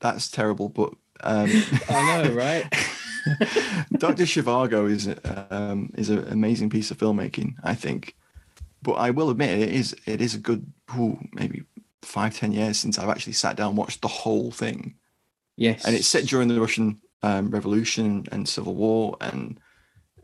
That's terrible, but um, *laughs* I know, right? *laughs* Doctor Zhivago is um, is an amazing piece of filmmaking, I think. But I will admit it is it is a good ooh, maybe five ten years since I've actually sat down and watched the whole thing, Yes, and it's set during the Russian um, Revolution and Civil War, and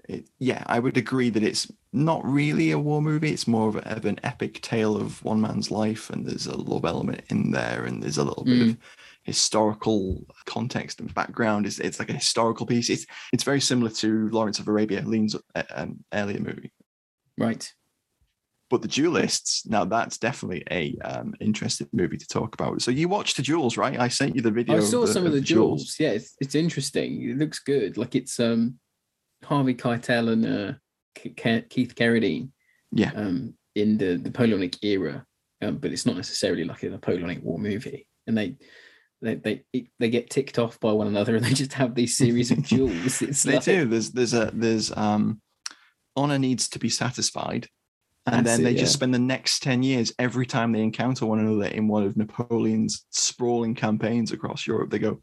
it, yeah, I would agree that it's not really a war movie. It's more of, a, of an epic tale of one man's life, and there's a love element in there, and there's a little bit of historical context and background. It's, it's like a historical piece. It's it's very similar to Lawrence of Arabia, Lean's uh, um, earlier movie. right. But the Duelists, now that's definitely a um, interesting movie to talk about. So you watched the Duels, right? I sent you the video. I saw of the, some of the, Duels. duels. Yeah, it's, it's interesting. It looks good. Like it's um Harvey Keitel and uh, Ke- Keith Carradine Yeah, um in the the Napoleonic era, um, but it's not necessarily like a Napoleonic War movie. And they they they they get ticked off by one another, *laughs* and they just have these series of *laughs* duels. It's they like, do. There's there's a there's um honor needs to be satisfied. And That's then it, they just spend the next 10 years every time they encounter one another in one of Napoleon's sprawling campaigns across Europe. They go,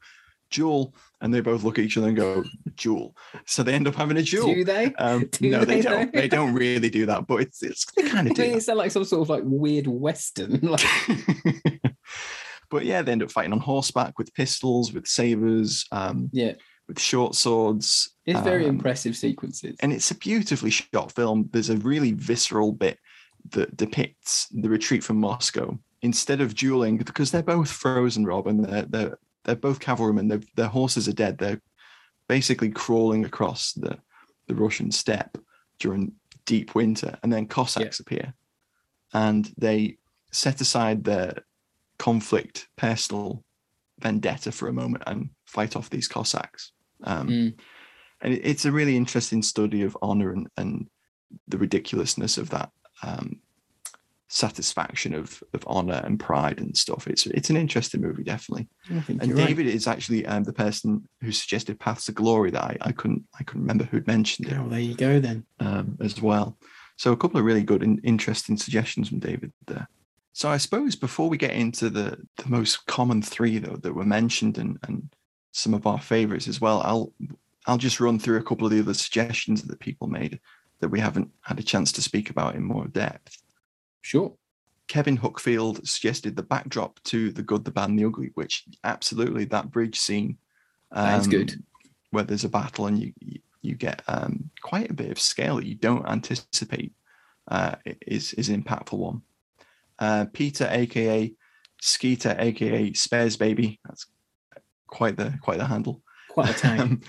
duel. And they both look at each other and go, duel. So they end up having a duel. Do they? Um, *laughs* Do no, they, they don't. They don't really do that, but it's it's they kind of They do. sound like some sort of like weird western. *laughs* Like *laughs* but yeah, they end up fighting on horseback with pistols, with sabers, um, yeah, with short swords. It's very um, impressive sequences. and it's a beautifully shot film. There's a really visceral bit that depicts the retreat from Moscow instead of dueling because they're both frozen, Rob, and they're they're, they're both cavalrymen. Their their horses are dead. They're basically crawling across the the Russian steppe during deep winter, and then Cossacks appear, and they set aside their conflict, personal vendetta for a moment, and fight off these Cossacks. Um, Mm. And it's a really interesting study of honor and, and the ridiculousness of that um, satisfaction of of honor and pride and stuff. It's it's an interesting movie, definitely. And you're right. David is actually um, the person who suggested Paths to Glory that I, I couldn't I couldn't remember who'd mentioned it Oh, there you go then. um, as well. So a couple of really good and interesting suggestions from David there. So I suppose before we get into the the most common three though that were mentioned and and some of our favorites as well, I'll I'll just run through a couple of the other suggestions that people made that we haven't had a chance to speak about in more depth. Sure. Kevin Hookfield suggested the backdrop to The Good, the Bad, and the Ugly, which absolutely that bridge scene. That is good. Where there's a battle and you you, you get um, quite a bit of scale that you don't anticipate uh, is is an impactful one. Uh, Peter, aka Skeeter, aka Spares Baby, that's quite the quite the handle. Quite a *laughs* tag. um,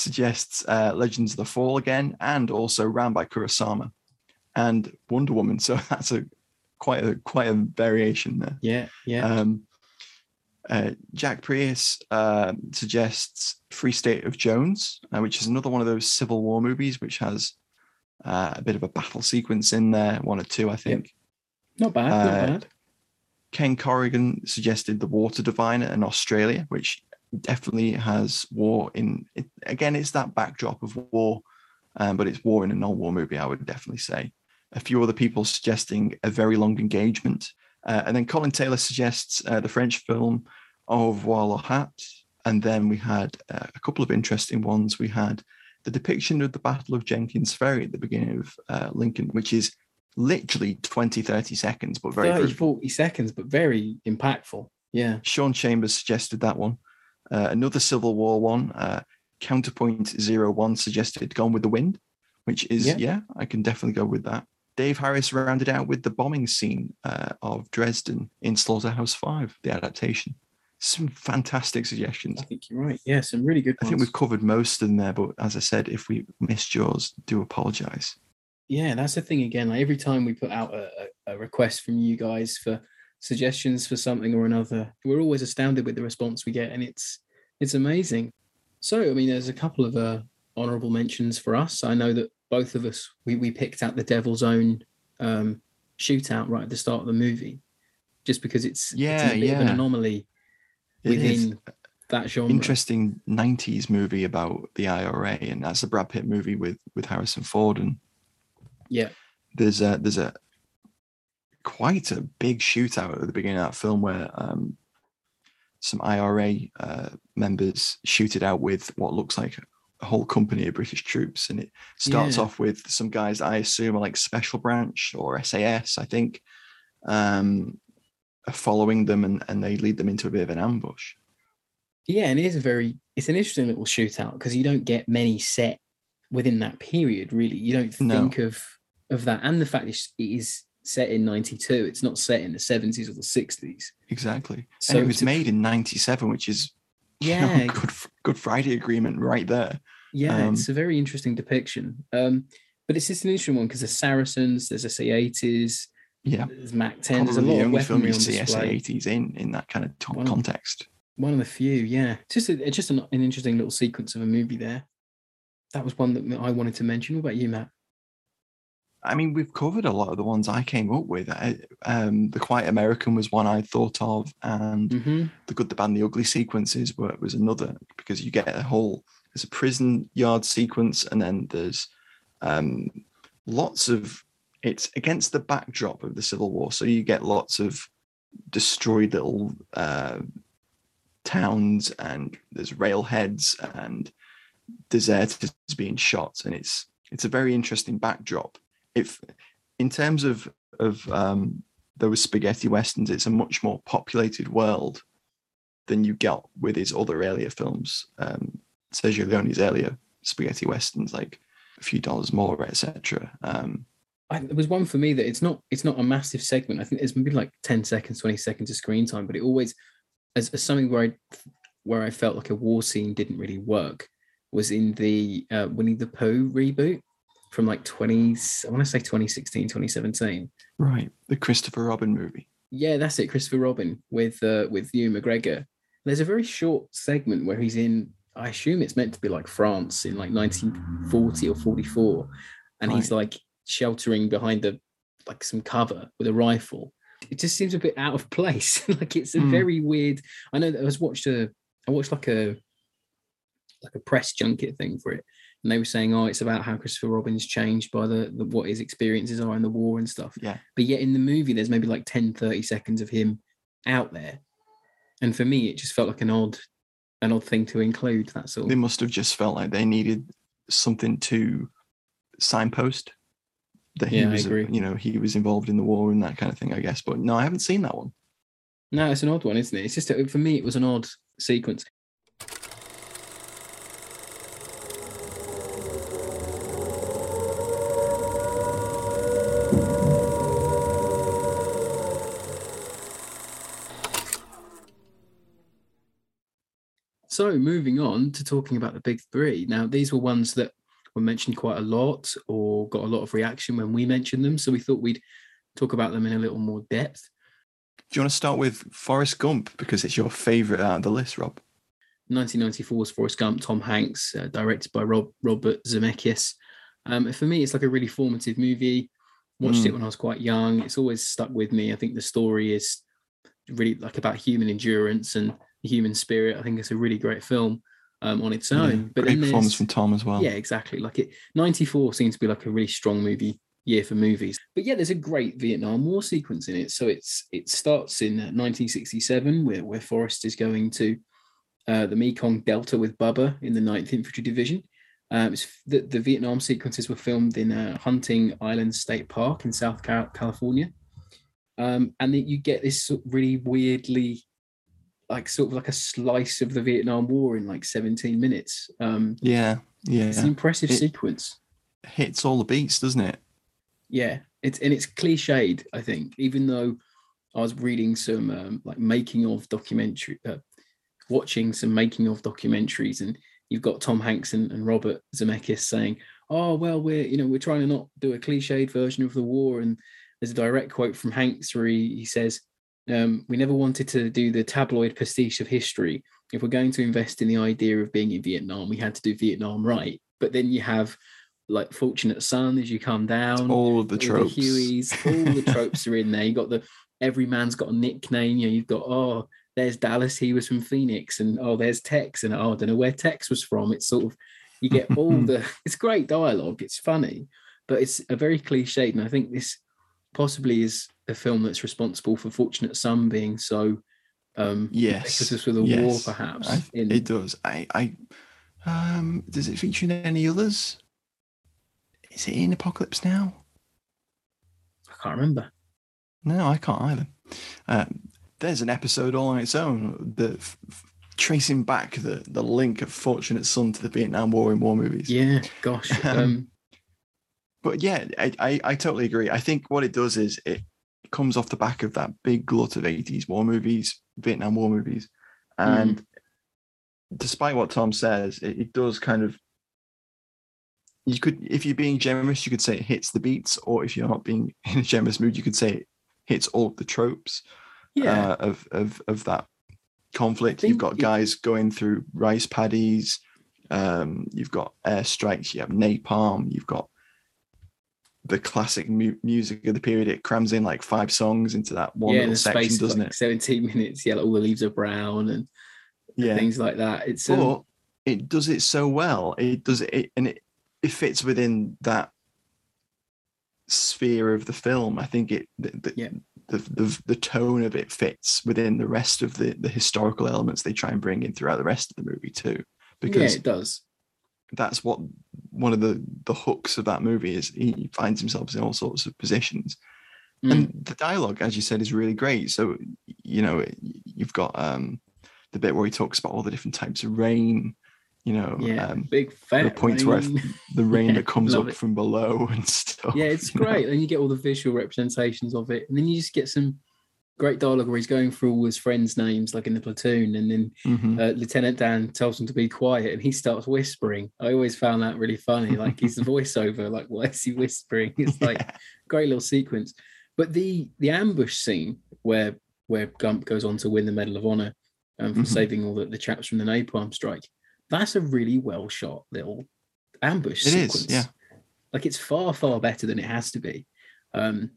suggests uh, Legends of the Fall again, and also Ran by Kurosawa, and Wonder Woman. So *laughs* that's a quite a quite a variation there. yeah, yeah. Um, uh, Jack Prius uh, suggests Free State of Jones, uh, which is another one of those Civil War movies, which has uh, a bit of a battle sequence in there, one or two, I think. not bad, not uh, bad. Ken Corrigan suggested The Water Diviner in Australia, which definitely has war in it. Again, it's that backdrop of war, um, but it's war in a non war movie, I would definitely say. A few other people suggesting A Very Long Engagement. Uh, and then Colin Taylor suggests uh, the French film Au revoir là-haut. And then we had uh, a couple of interesting ones. We had the depiction of the Battle of Jenkins Ferry at the beginning of uh, Lincoln, which is literally 20, 30 seconds, but very 30, brutal. 40 seconds, but very impactful. Yeah. Sean Chambers suggested that one. Uh, another Civil War one, uh, Counterpoint Zero One suggested Gone with the Wind, which is, Yeah. yeah, I can definitely go with that. Dave Harris rounded out with the bombing scene uh, of Dresden in Slaughterhouse Five, the adaptation. Some fantastic suggestions. I think you're right. Yeah, some really good I think we've covered most of them there, but as I said, if we missed yours, do apologize. yeah, that's the thing again. Like every time we put out a, a request from you guys for suggestions for something or another, we're always astounded with the response we get, and it's it's amazing. So, I mean, there's a couple of uh, honourable mentions for us. I know that both of us we we picked out the Devil's Own um, shootout right at the start of the movie, just because it's, it's Yeah, a bit of an anomaly within that genre. interesting 90s movie about the IRA, and that's a Brad Pitt movie with with Harrison Ford and Yeah, there's a there's a quite a big shootout at the beginning of that film where um, some IRA uh, members shoot it out with what looks like a whole company of British troops, and it starts Yeah. off with some guys I assume are like Special Branch or SAS, I think, um, are following them, and, and they lead them into a bit of an ambush. Yeah, and it is a very it's an interesting little shootout because you don't get many set within that period. Really, you don't No. think of of that, and the fact it's- it is set in '92. It's not set in the '70s or the '60s. Exactly. So and it was made in 97, which is *laughs* you know, Yeah, good Good Friday agreement right there. yeah, um, it's a very interesting depiction. Um, but it's just an interesting one because there's Saracens, there's SA80s, Yeah. there's Mac 10, there's a lot the of only film weaponry you see display. SA80s in in that kind of to- Wow. context. One of the few, yeah. it's Just a, it's just an, an interesting little sequence of a movie there. That was one that I wanted to mention. What about you, Matt? I mean, we've covered a lot of the ones I came up with. I, um, the Quiet American was one I thought of, and Mm-hmm. the Good, the Bad, and the Ugly sequences were, was another because you get a whole there's a prison yard sequence, and then there's um, lots of it's against the backdrop of the Civil War, so you get lots of destroyed little uh, towns, and there's railheads and deserters being shot, and it's it's a very interesting backdrop. If in terms of of um, those spaghetti westerns, it's a much more populated world than you get with his other earlier films. Um, Sergio Leone's earlier spaghetti westerns, like a few dollars more, etc. Um, there was one for me that it's not it's not a massive segment. I think there's maybe like 10 seconds, 20 seconds of screen time, but it always as, as something where I where I felt like a war scene didn't really work was in the uh, Winnie the Pooh reboot from like 20s, I want to say 2016, 2017. right, the Christopher Robin movie. Yeah, that's it, Christopher Robin with uh, with Ewan McGregor. There's a very short segment where he's in. I assume it's meant to be like France in like 1940 or 44, and he's like sheltering behind the, like some cover with a rifle. It just seems a bit out of place. *laughs* like it's a Hmm. very weird. I know that I was watched a. I watched like a like a press junket thing for it, and they were saying, "Oh, it's about how Christopher Robin's changed by the, the what his experiences are in the war and stuff." Yeah. But yet in the movie, there's maybe like 10, 30 seconds of him out there. And for me, it just felt like an odd, an odd thing to include. That's all. They must have just felt like they needed something to signpost that he Yeah, was, agree. you know, he was involved in the war and that kind of thing. I guess, but no, I haven't seen that one. No, it's an odd one, isn't it? It's just uh, for me, it was an odd sequence. So, moving on to talking about the big three. Now, these were ones that were mentioned quite a lot or got a lot of reaction when we mentioned them. So, we thought we'd talk about them in a little more depth. Do you want to start with Forrest Gump because it's your favorite out of the list, Rob? 1994's Forrest Gump, Tom Hanks, uh, directed by Rob Robert Zemeckis. Um, for me, it's like a really formative movie. Watched it Mm. when I was quite young. It's always stuck with me. I think the story is really like about human endurance and human spirit. I think it's a really great film um, on its own. Yeah, but great performance from Tom as well. yeah, exactly. Like it, 94 seems to be like a really strong movie year for movies. But yeah, there's a great Vietnam War sequence in it. So it's it starts in uh, 1967 where, where Forrest is going to uh, the Mekong Delta with Bubba in the 9th Infantry Division. Um, it's, the, the Vietnam sequences were filmed in uh, Hunting Island State Park in South California. Um, and then you get this really weirdly, like sort of like a slice of the Vietnam War in like 17 minutes. Um, yeah, yeah. it's an impressive It- sequence. Hits all the beats, doesn't it? Yeah, it's and it's cliched. I think, even though I was reading some um, like making of documentary, uh, watching some making of documentaries, and you've got Tom Hanks and, and Robert Zemeckis saying, "Oh well, we're you know we're trying to not do a cliched version of the war." And there's a direct quote from Hanks where he, he says, um, "We never wanted to do the tabloid pastiche of history. If we're going to invest in the idea of being in Vietnam, we had to do Vietnam right." But then you have like Fortunate Son as you come down All of the all tropes. the Hueys, all the tropes are in there. You got the every man's got a nickname. You know, you've got oh, there's Dallas, he was from Phoenix, and oh, there's Tex, and oh, I don't know where Tex was from. It's sort of you get all *laughs* the. It's great dialogue. It's funny, but it's a very cliched, and I think this possibly is the film that's responsible for Fortunate Son being so. Um, Yes, ubiquitous with the war, perhaps. I- in, It does. I, I, um, does it feature in any others? Is it in Apocalypse Now? I can't remember. No, I can't either. Um, there's an episode all on its own that f- f- tracing back the, the link of Fortunate Son to the Vietnam War in war movies. Yeah, gosh. *laughs* Um, Um, But yeah, I, I, I totally agree. I think what it does is it comes off the back of that big glut of 80s war movies, Vietnam War movies. And despite what Tom says, it, it does kind of, you could, if you're being generous, you could say it hits the beats, or if you're not being *laughs* in a generous mood, you could say it hits all of the tropes Yeah. uh, of of of that conflict. You've got guys going through rice paddies. Um, you've got airstrikes. You have napalm. You've got the classic mu- music of the period. It crams in like five songs into that one yeah, little section, doesn't like it? 17 minutes. Yeah, like all the leaves are brown and Yeah. things like that. It's um, but it does it so well. It does it, and it it fits within that sphere of the film. I think it the the, Yeah. the, the, the tone of it fits within the rest of the the historical elements they try and bring in throughout the rest of the movie too, yeah, because it does. That's what one of the the hooks of that movie is. He finds himself in all sorts of positions. Mm. And the dialogue, as you said, is really great. So, you know, you've got um, the bit where he talks about all the different types of rain, you know, Yeah, um, big fat the points where the rain *laughs* Yeah, that comes up it. from below and *laughs* stuff. yeah, it's you know. great. And you get all the visual representations of it. And then you just get some great dialogue where he's going through all his friends' names, like in the platoon. And then Mhm. uh, Lieutenant Dan tells him to be quiet and he starts whispering. I always found that really funny. Like he's the *laughs* voiceover, like, why is he whispering? It's like Yeah. great little sequence. But the the ambush scene where where Gump goes on to win the Medal of Honor um, for Mhm. saving all the, the chaps from the napalm strike, that's a really well shot little ambush It is, sequence. yeah. Like it's far, far better than it has to be. Um,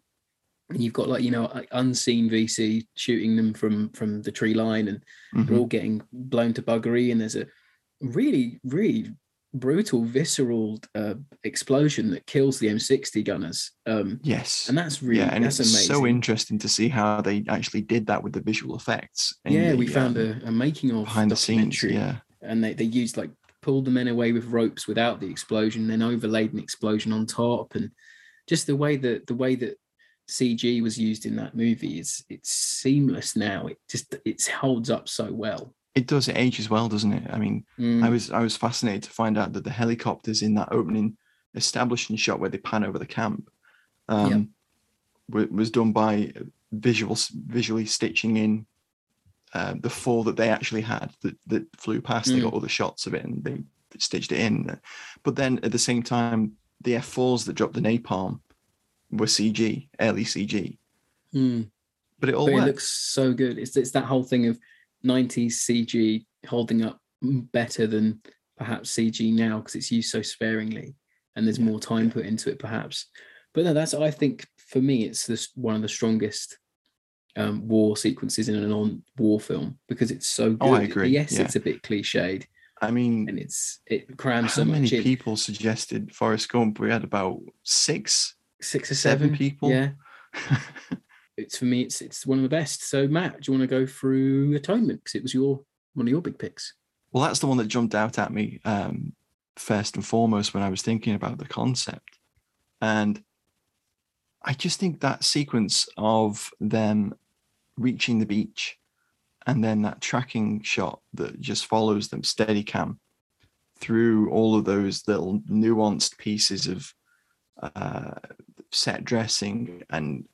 you've got like, you know, unseen VC shooting them from from the tree line and they're Mhm. all getting blown to buggery and there's a really, really brutal, visceral uh, explosion that kills the M60 gunners. Um, Yes. and that's really yeah, and that's it's amazing. so interesting to see how they actually did that with the visual effects. yeah, the, we found um, a, a making of behind the scenes. Yeah, and they, they used like pulled the men away with ropes without the explosion, then overlaid an explosion on top, and just the way that the way that CG was used in that movie is it's seamless now. It just it holds up so well. it does. It ages well, doesn't it? I mean, Mm, I was I was fascinated to find out that the helicopters in that opening establishing shot where they pan over the camp um, wa- was done by visual visually stitching in uh, the four that they actually had that, that flew past. They Mm. got all the shots of it and they stitched it in. But then at the same time, the F4s that dropped the napalm were CG, early CG. mm. But it all But it looks so good. It's it's that whole thing of 90s CG holding up better than perhaps CG now because it's used so sparingly and there's Yeah, more time yeah. put into it perhaps. But no, that's I think for me it's this one of the strongest um, war sequences in a non-war film because it's so good. Oh, I agree, Yes, yeah. it's a bit cliched I mean, and it's it crams so how many much in. people suggested Forrest Gump? We had about six. Six or seven seven, people? Yeah, *laughs* it's for me. It's it's one of the best. So Matt, do you want to go through Atonement because it was your one of your big picks? Well, that's the one that jumped out at me um, first and foremost when I was thinking about the concept. And I just think that sequence of them reaching the beach and then that tracking shot that just follows them steady cam through all of those little nuanced pieces of uh, set dressing and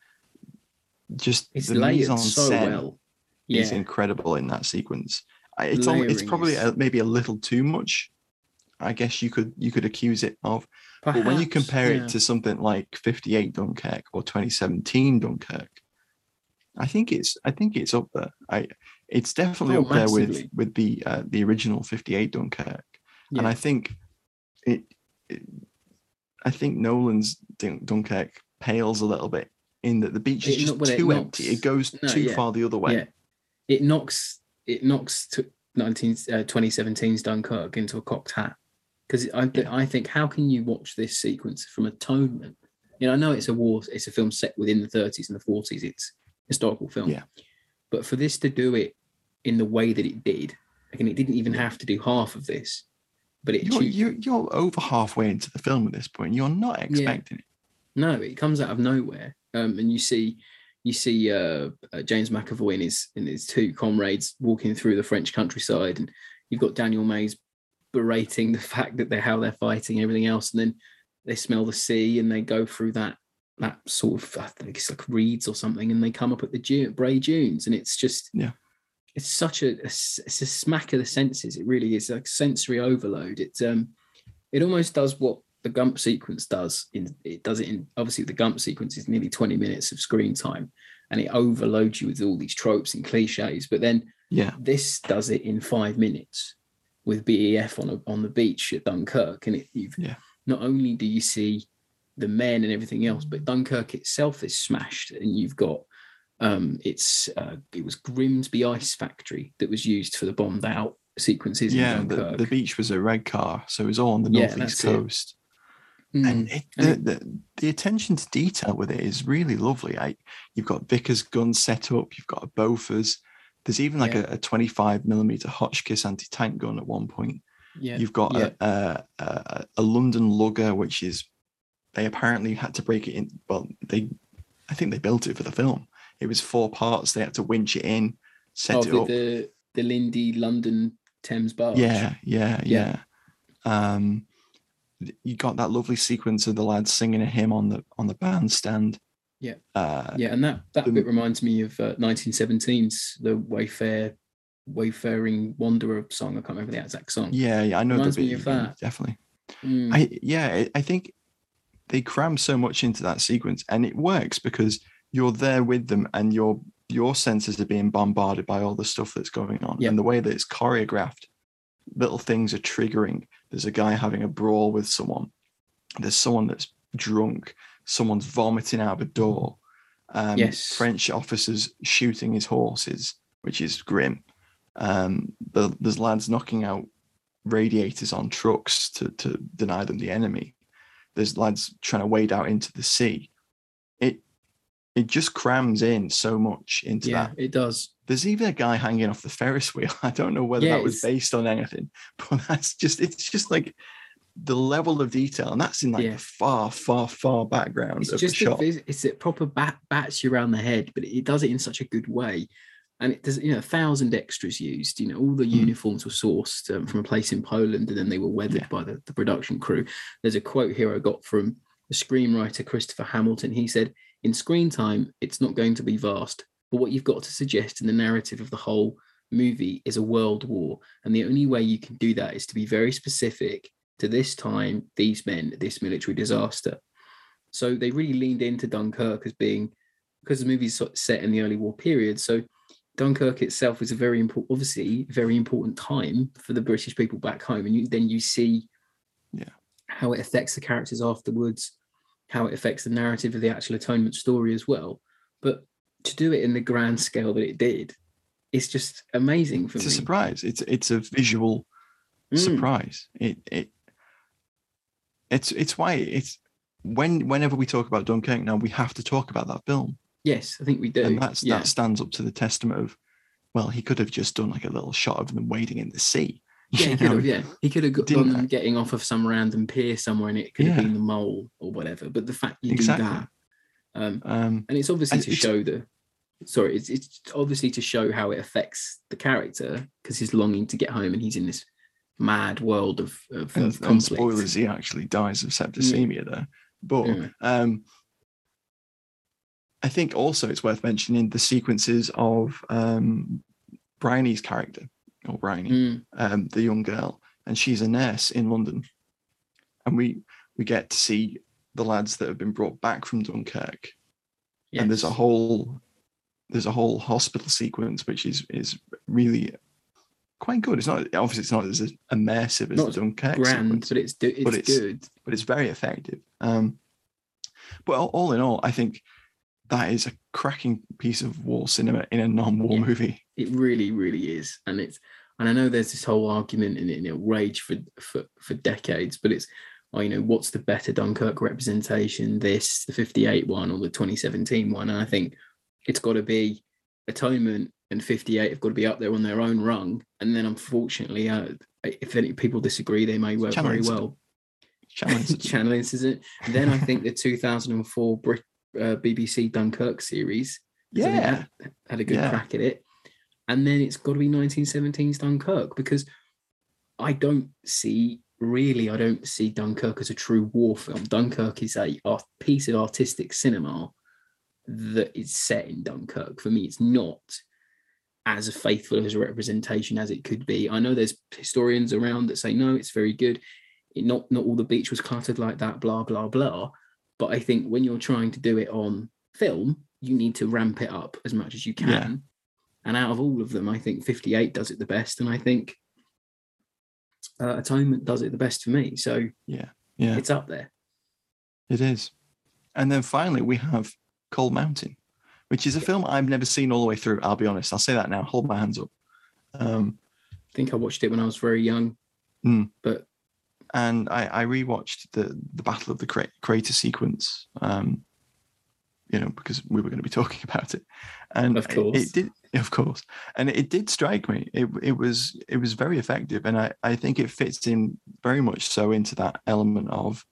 just It's the mise en so scène well. is incredible in that sequence. It's it's probably a, maybe a little too much. I guess you could you could accuse it of, but when you compare yeah. it to something like 58 Dunkirk or 2017 Dunkirk, I think it's I think it's up there. I it's definitely Oh, up there with with the uh, the original 58 Dunkirk, and I think it, it I think Nolan's Dunkirk pales a little bit in that the beach is It just well, it too empty. It goes no, too yeah, far the other way. yeah, it knocks it knocks to 19 uh, 2017's Dunkirk into a cocked hat because I th- I think how can you watch this sequence from Atonement? You know, I know it's a war, it's a film set within the 30s and the 40s. It's historical film, Yeah. But for this to do it in the way that it did, again, it didn't even have to do half of this, but it You're, you're you're over halfway into the film at this point. You're not expecting it. No, it comes out of nowhere, um, and you see, you see uh, uh, James McAvoy and his and his two comrades walking through the French countryside, and you've got Daniel Mays berating *laughs* the fact that they're how they're fighting, and everything else, and then they smell the sea and they go through that that sort of I think it's like reeds or something, and they come up at the Dune, Bray Dunes, and it's just Yeah. It's such a, it's a smack of the senses. It really is like sensory overload. It's um, it almost does what the Gump sequence does in it does it in obviously the Gump sequence is nearly 20 minutes of screen time and it overloads you with all these tropes and cliches. But then Yeah. this does it in five minutes with BEF on a, on the beach at Dunkirk, and it, you've Yeah. not only do you see the men and everything else, but Dunkirk itself is smashed, and you've got um, it's uh, it was Grimsby Ice Factory that was used for the bombed out sequences Yeah, in the, the beach was a Redcar, so it was all on the Yeah, northeast coast. Mm. And, it, the, the, the attention to detail with it is really lovely. I, you've got Vickers gun set up, you've got a Bofors. There's even like Yeah. a, a 25 millimeter Hotchkiss anti tank gun at one point. yeah, You've got yeah. a, a, a, a London lugger, which is they apparently had to break it in. Well, they, I think they built it for the film. It was four parts. They had to winch it in, set oh, it the, up. the the Lindy London Thames barge. Yeah, yeah, Yeah. yeah. Um, you got that lovely sequence of the lads singing a hymn on the on the bandstand. Yeah. Uh, yeah, and that that the- bit reminds me of uh, 1917's the Wayfare Wayfaring Wanderer song. I can't remember the exact song. yeah, yeah. I know the Reminds bit. me of that. Definitely. Mm, I yeah. I think they cram so much into that sequence, and it works because you're there with them, and your your senses are being bombarded by all the stuff that's going on, Yeah. and the way that it's choreographed. Little things are triggering. There's a guy having a brawl with someone. There's someone that's drunk. Someone's vomiting out of a door. Um, Yes. French officers shooting his horses, which is grim. Um, the, there's lads knocking out radiators on trucks to, to deny them the enemy. There's lads trying to wade out into the sea. It it just crams in so much into yeah, that. it does. There's even a guy hanging off the Ferris wheel. *laughs* I don't know whether Yeah, that was it's- based on anything, *laughs* but that's just it's just like the level of detail, and that's in like Yeah. the far, far, far background It's of just the shot. vis- it's a proper bat bats you around the head, but it does it in such a good way. And it does, you know, a thousand extras used. You know, all the Mm. uniforms were sourced um, from a place in Poland, and then they were weathered Yeah. by the, the production crew. There's a quote here I got from the screenwriter Christopher Hampton. He said, "In screen time, it's not going to be vast, but what you've got to suggest in the narrative of the whole movie is a world war, and the only way you can do that is to be very specific to this time, these men, this military disaster." So they really leaned into Dunkirk as being because the movie's set in the early war period. So Dunkirk itself is a very important, obviously, very important time for the British people back home, and you, then you see, Yeah. how it affects the characters afterwards, how it affects the narrative of the actual atonement story as well. But to do it in the grand scale that it did, it's just amazing for It's me. It's a surprise. It's it's a visual Mm. surprise. It it it's it's why it's when whenever we talk about Dunkirk now, we have to talk about that film. Yes, I think we do. and that's yeah. that stands up to the testament of well he could have just done like a little shot of them wading in the sea *laughs* Yeah, he could have. Yeah, he could have got, didn't gone I? getting off of some random pier somewhere, and it could have Yeah. been the mole or whatever. But the fact you Exactly. do that, um, um and it's obviously And to it's- show the. Sorry, it's it's obviously to show how it affects the character because he's longing to get home and he's in this mad world of of, and, of and spoilers he actually dies of septicemia there but Yeah. um i think also it's worth mentioning the sequences of um Briony's character or Briony Mm, um, the young girl, and she's a nurse in London. And we we get to see the lads that have been brought back from Dunkirk, and there's a whole there's a whole hospital sequence which is is really quite good. It's not obviously it's not as immersive as Not the Dunkirk grand, sequence, but it's do- it's, but it's- good. but it's very effective. Um, but all, all in all, I think that is a cracking piece of war cinema in a non-war Yeah. movie. It really, really is, and it's and I know there's this whole argument and it, it'll rage for for for decades, but it's oh, you know, what's the better Dunkirk representation? This, the 58 one, or the 2017 one? And I think it's got to be Atonement and 58 have got to be up there on their own rung. And then, unfortunately, uh, if any people disagree, they may work Channel very incident. well. Channel *laughs* incident. Channel incident. Then I think the 2004 Brit, uh, BBC Dunkirk series Yeah. that had a good Yeah. crack at it. And then it's got to be 1917's Dunkirk because I don't see really, I don't see Dunkirk as a true war film. Dunkirk is a piece of artistic cinema that is set in Dunkirk. For me, it's not as faithful as a representation as it could be. I know there's historians around that say no, it's very good. it not not all the beach was cluttered like that, blah blah blah. But I think when you're trying to do it on film, you need to ramp it up as much as you can. Yeah. And out of all of them, I think 58 does it the best, and I think uh, Atonement does it the best for me. So Yeah, yeah, it's up there. it is. And then finally, we have Cold Mountain, which is a film I've never seen all the way through. I'll be honest. I'll say that now. Hold my hands up. Um, I think I watched it when I was very young, Mm. but and I, I rewatched the the Battle of the Cra- Crater sequence. Um, you know, because we were going to be *laughs* talking about it, and Of it- course. it, did, *laughs* of course, and it did strike me. It it was it was very effective, and I I think it fits in very much so into that element of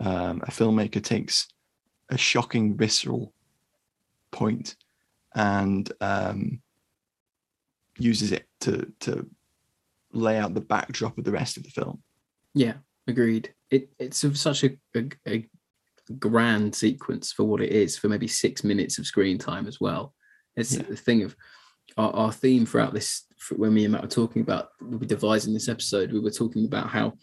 um, a filmmaker takes a shocking visceral point and um, uses it to to lay out the backdrop of the rest of the film. Yeah, agreed. It it's such a, a, a grand sequence for what it is, for maybe six minutes of screen time as well. It's Yeah. the thing of our, our theme throughout this. When me and Matt were talking about, we were devising this episode. We were talking about how,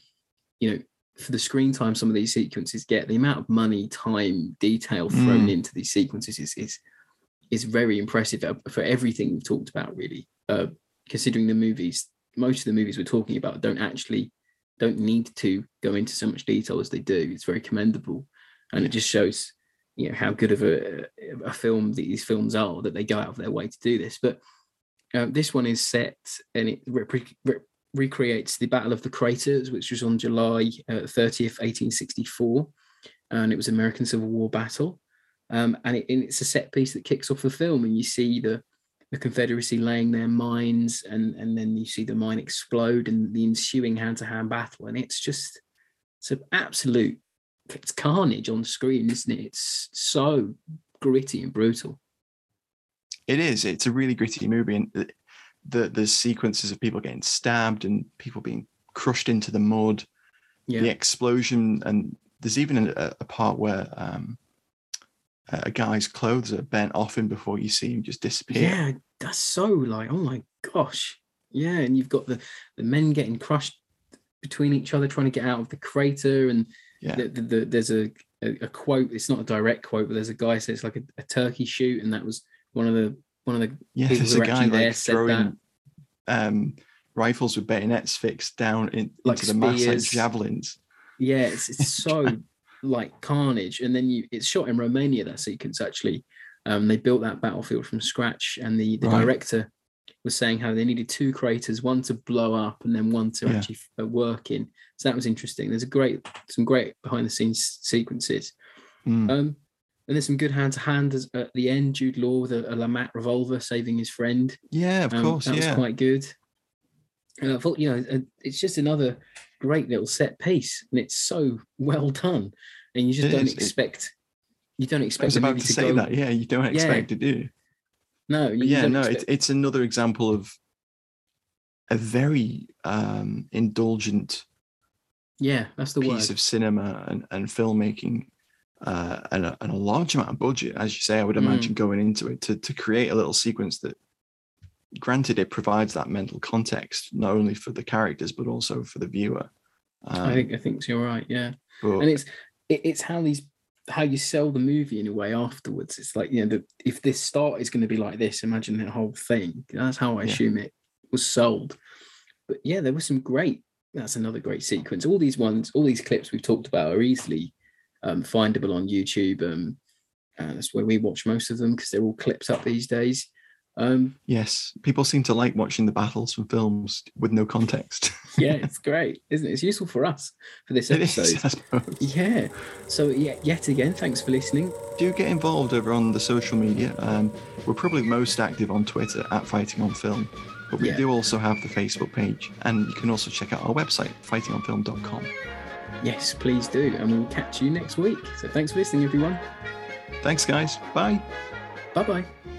you know, for the screen time some of these sequences get, the amount of money, time, detail thrown Mm. into these sequences is is is very impressive uh, for everything we've talked about. Really, uh, considering the movies, most of the movies we're talking about don't actually don't need to go into so much detail as they do. It's very commendable, and it just shows you know how good of a, a film these films are that they go out of their way to do this. But um, this one is set and it repre- re- recreates the Battle of the Craters, which was on July uh, thirtieth, eighteen sixty-four, and it was American Civil War battle. Um, and, it, and it's a set piece that kicks off the film, and you see the the Confederacy laying their mines, and and then you see the mine explode, and the ensuing hand-to-hand battle, and it's just it's an absolute it's carnage on screen, isn't it? It's so gritty and brutal. It is. It's a really gritty movie, and the, the the sequences of people getting stabbed and people being crushed into the mud, Yeah, the explosion, and there's even a, a part where um, a guy's clothes are bent off him before you see him just disappear. yeah, that's so like oh my gosh, yeah, and you've got the the men getting crushed between each other trying to get out of the crater, and Yeah. the, the, the, there's a, a a quote. It's not a direct quote, but there's a guy says like a, a turkey shoot, and that was one of the one of the Yeah, people there's a guy like throwing um, rifles with bayonets fixed down in, Like into the mass like javelins. Yeah, it's, *laughs* it's so like carnage. And then you it's shot in Romania, that sequence actually. Um, they built that battlefield from scratch, and the, the Right. director was saying how they needed two craters, one to blow up and then one to Yeah. actually uh, work in. So that was interesting. There's a great, some great behind the scenes sequences. Mm. Um, and there's some good hand to hand at the end. Jude Law with a, a LeMat revolver saving his friend. yeah, of Um, course. that was quite good. And I thought, you know, uh, it's just another great little set piece, and it's so well done. And you just It don't is. It- expect, you don't expect. I was about to to say go. that. Yeah, you don't Yeah. expect it, do? No, you yeah, no, it's it's another example of a very um, indulgent yeah, that's the piece word. of cinema and, and filmmaking uh, and, a, and a large amount of budget, as you say, I would Mm. imagine going into it to, to create a little sequence that, granted, it provides that mental context not only for the characters but also for the viewer. Um, I think I think you're right. Yeah, but- and it's it, it's how these how you sell the movie in a way afterwards. It's like you know, the, if this start is going to be like this, imagine the whole thing. That's how I Yeah. assume it was sold. But yeah, there was some great. That's another great sequence. All these ones, all these clips we've talked about are easily um, findable on YouTube. Um, and that's where we watch most of them because they're all clipped up these days. Um, yes, people seem to like watching the battles from films with no context. *laughs* yeah, it's great, isn't it? It's useful for us for this is, episode. *laughs* I suppose. Yeah. So yeah, yet again, thanks for listening. do get involved over on the social media. Um, we're probably most active on Twitter at Fighting on Film, but we Yeah. do also have the Facebook page, and you can also check out our website, fightingonfilm.com. Yes, please do. And we'll catch you next week. So thanks for listening, everyone. Thanks, guys. Bye. Bye bye.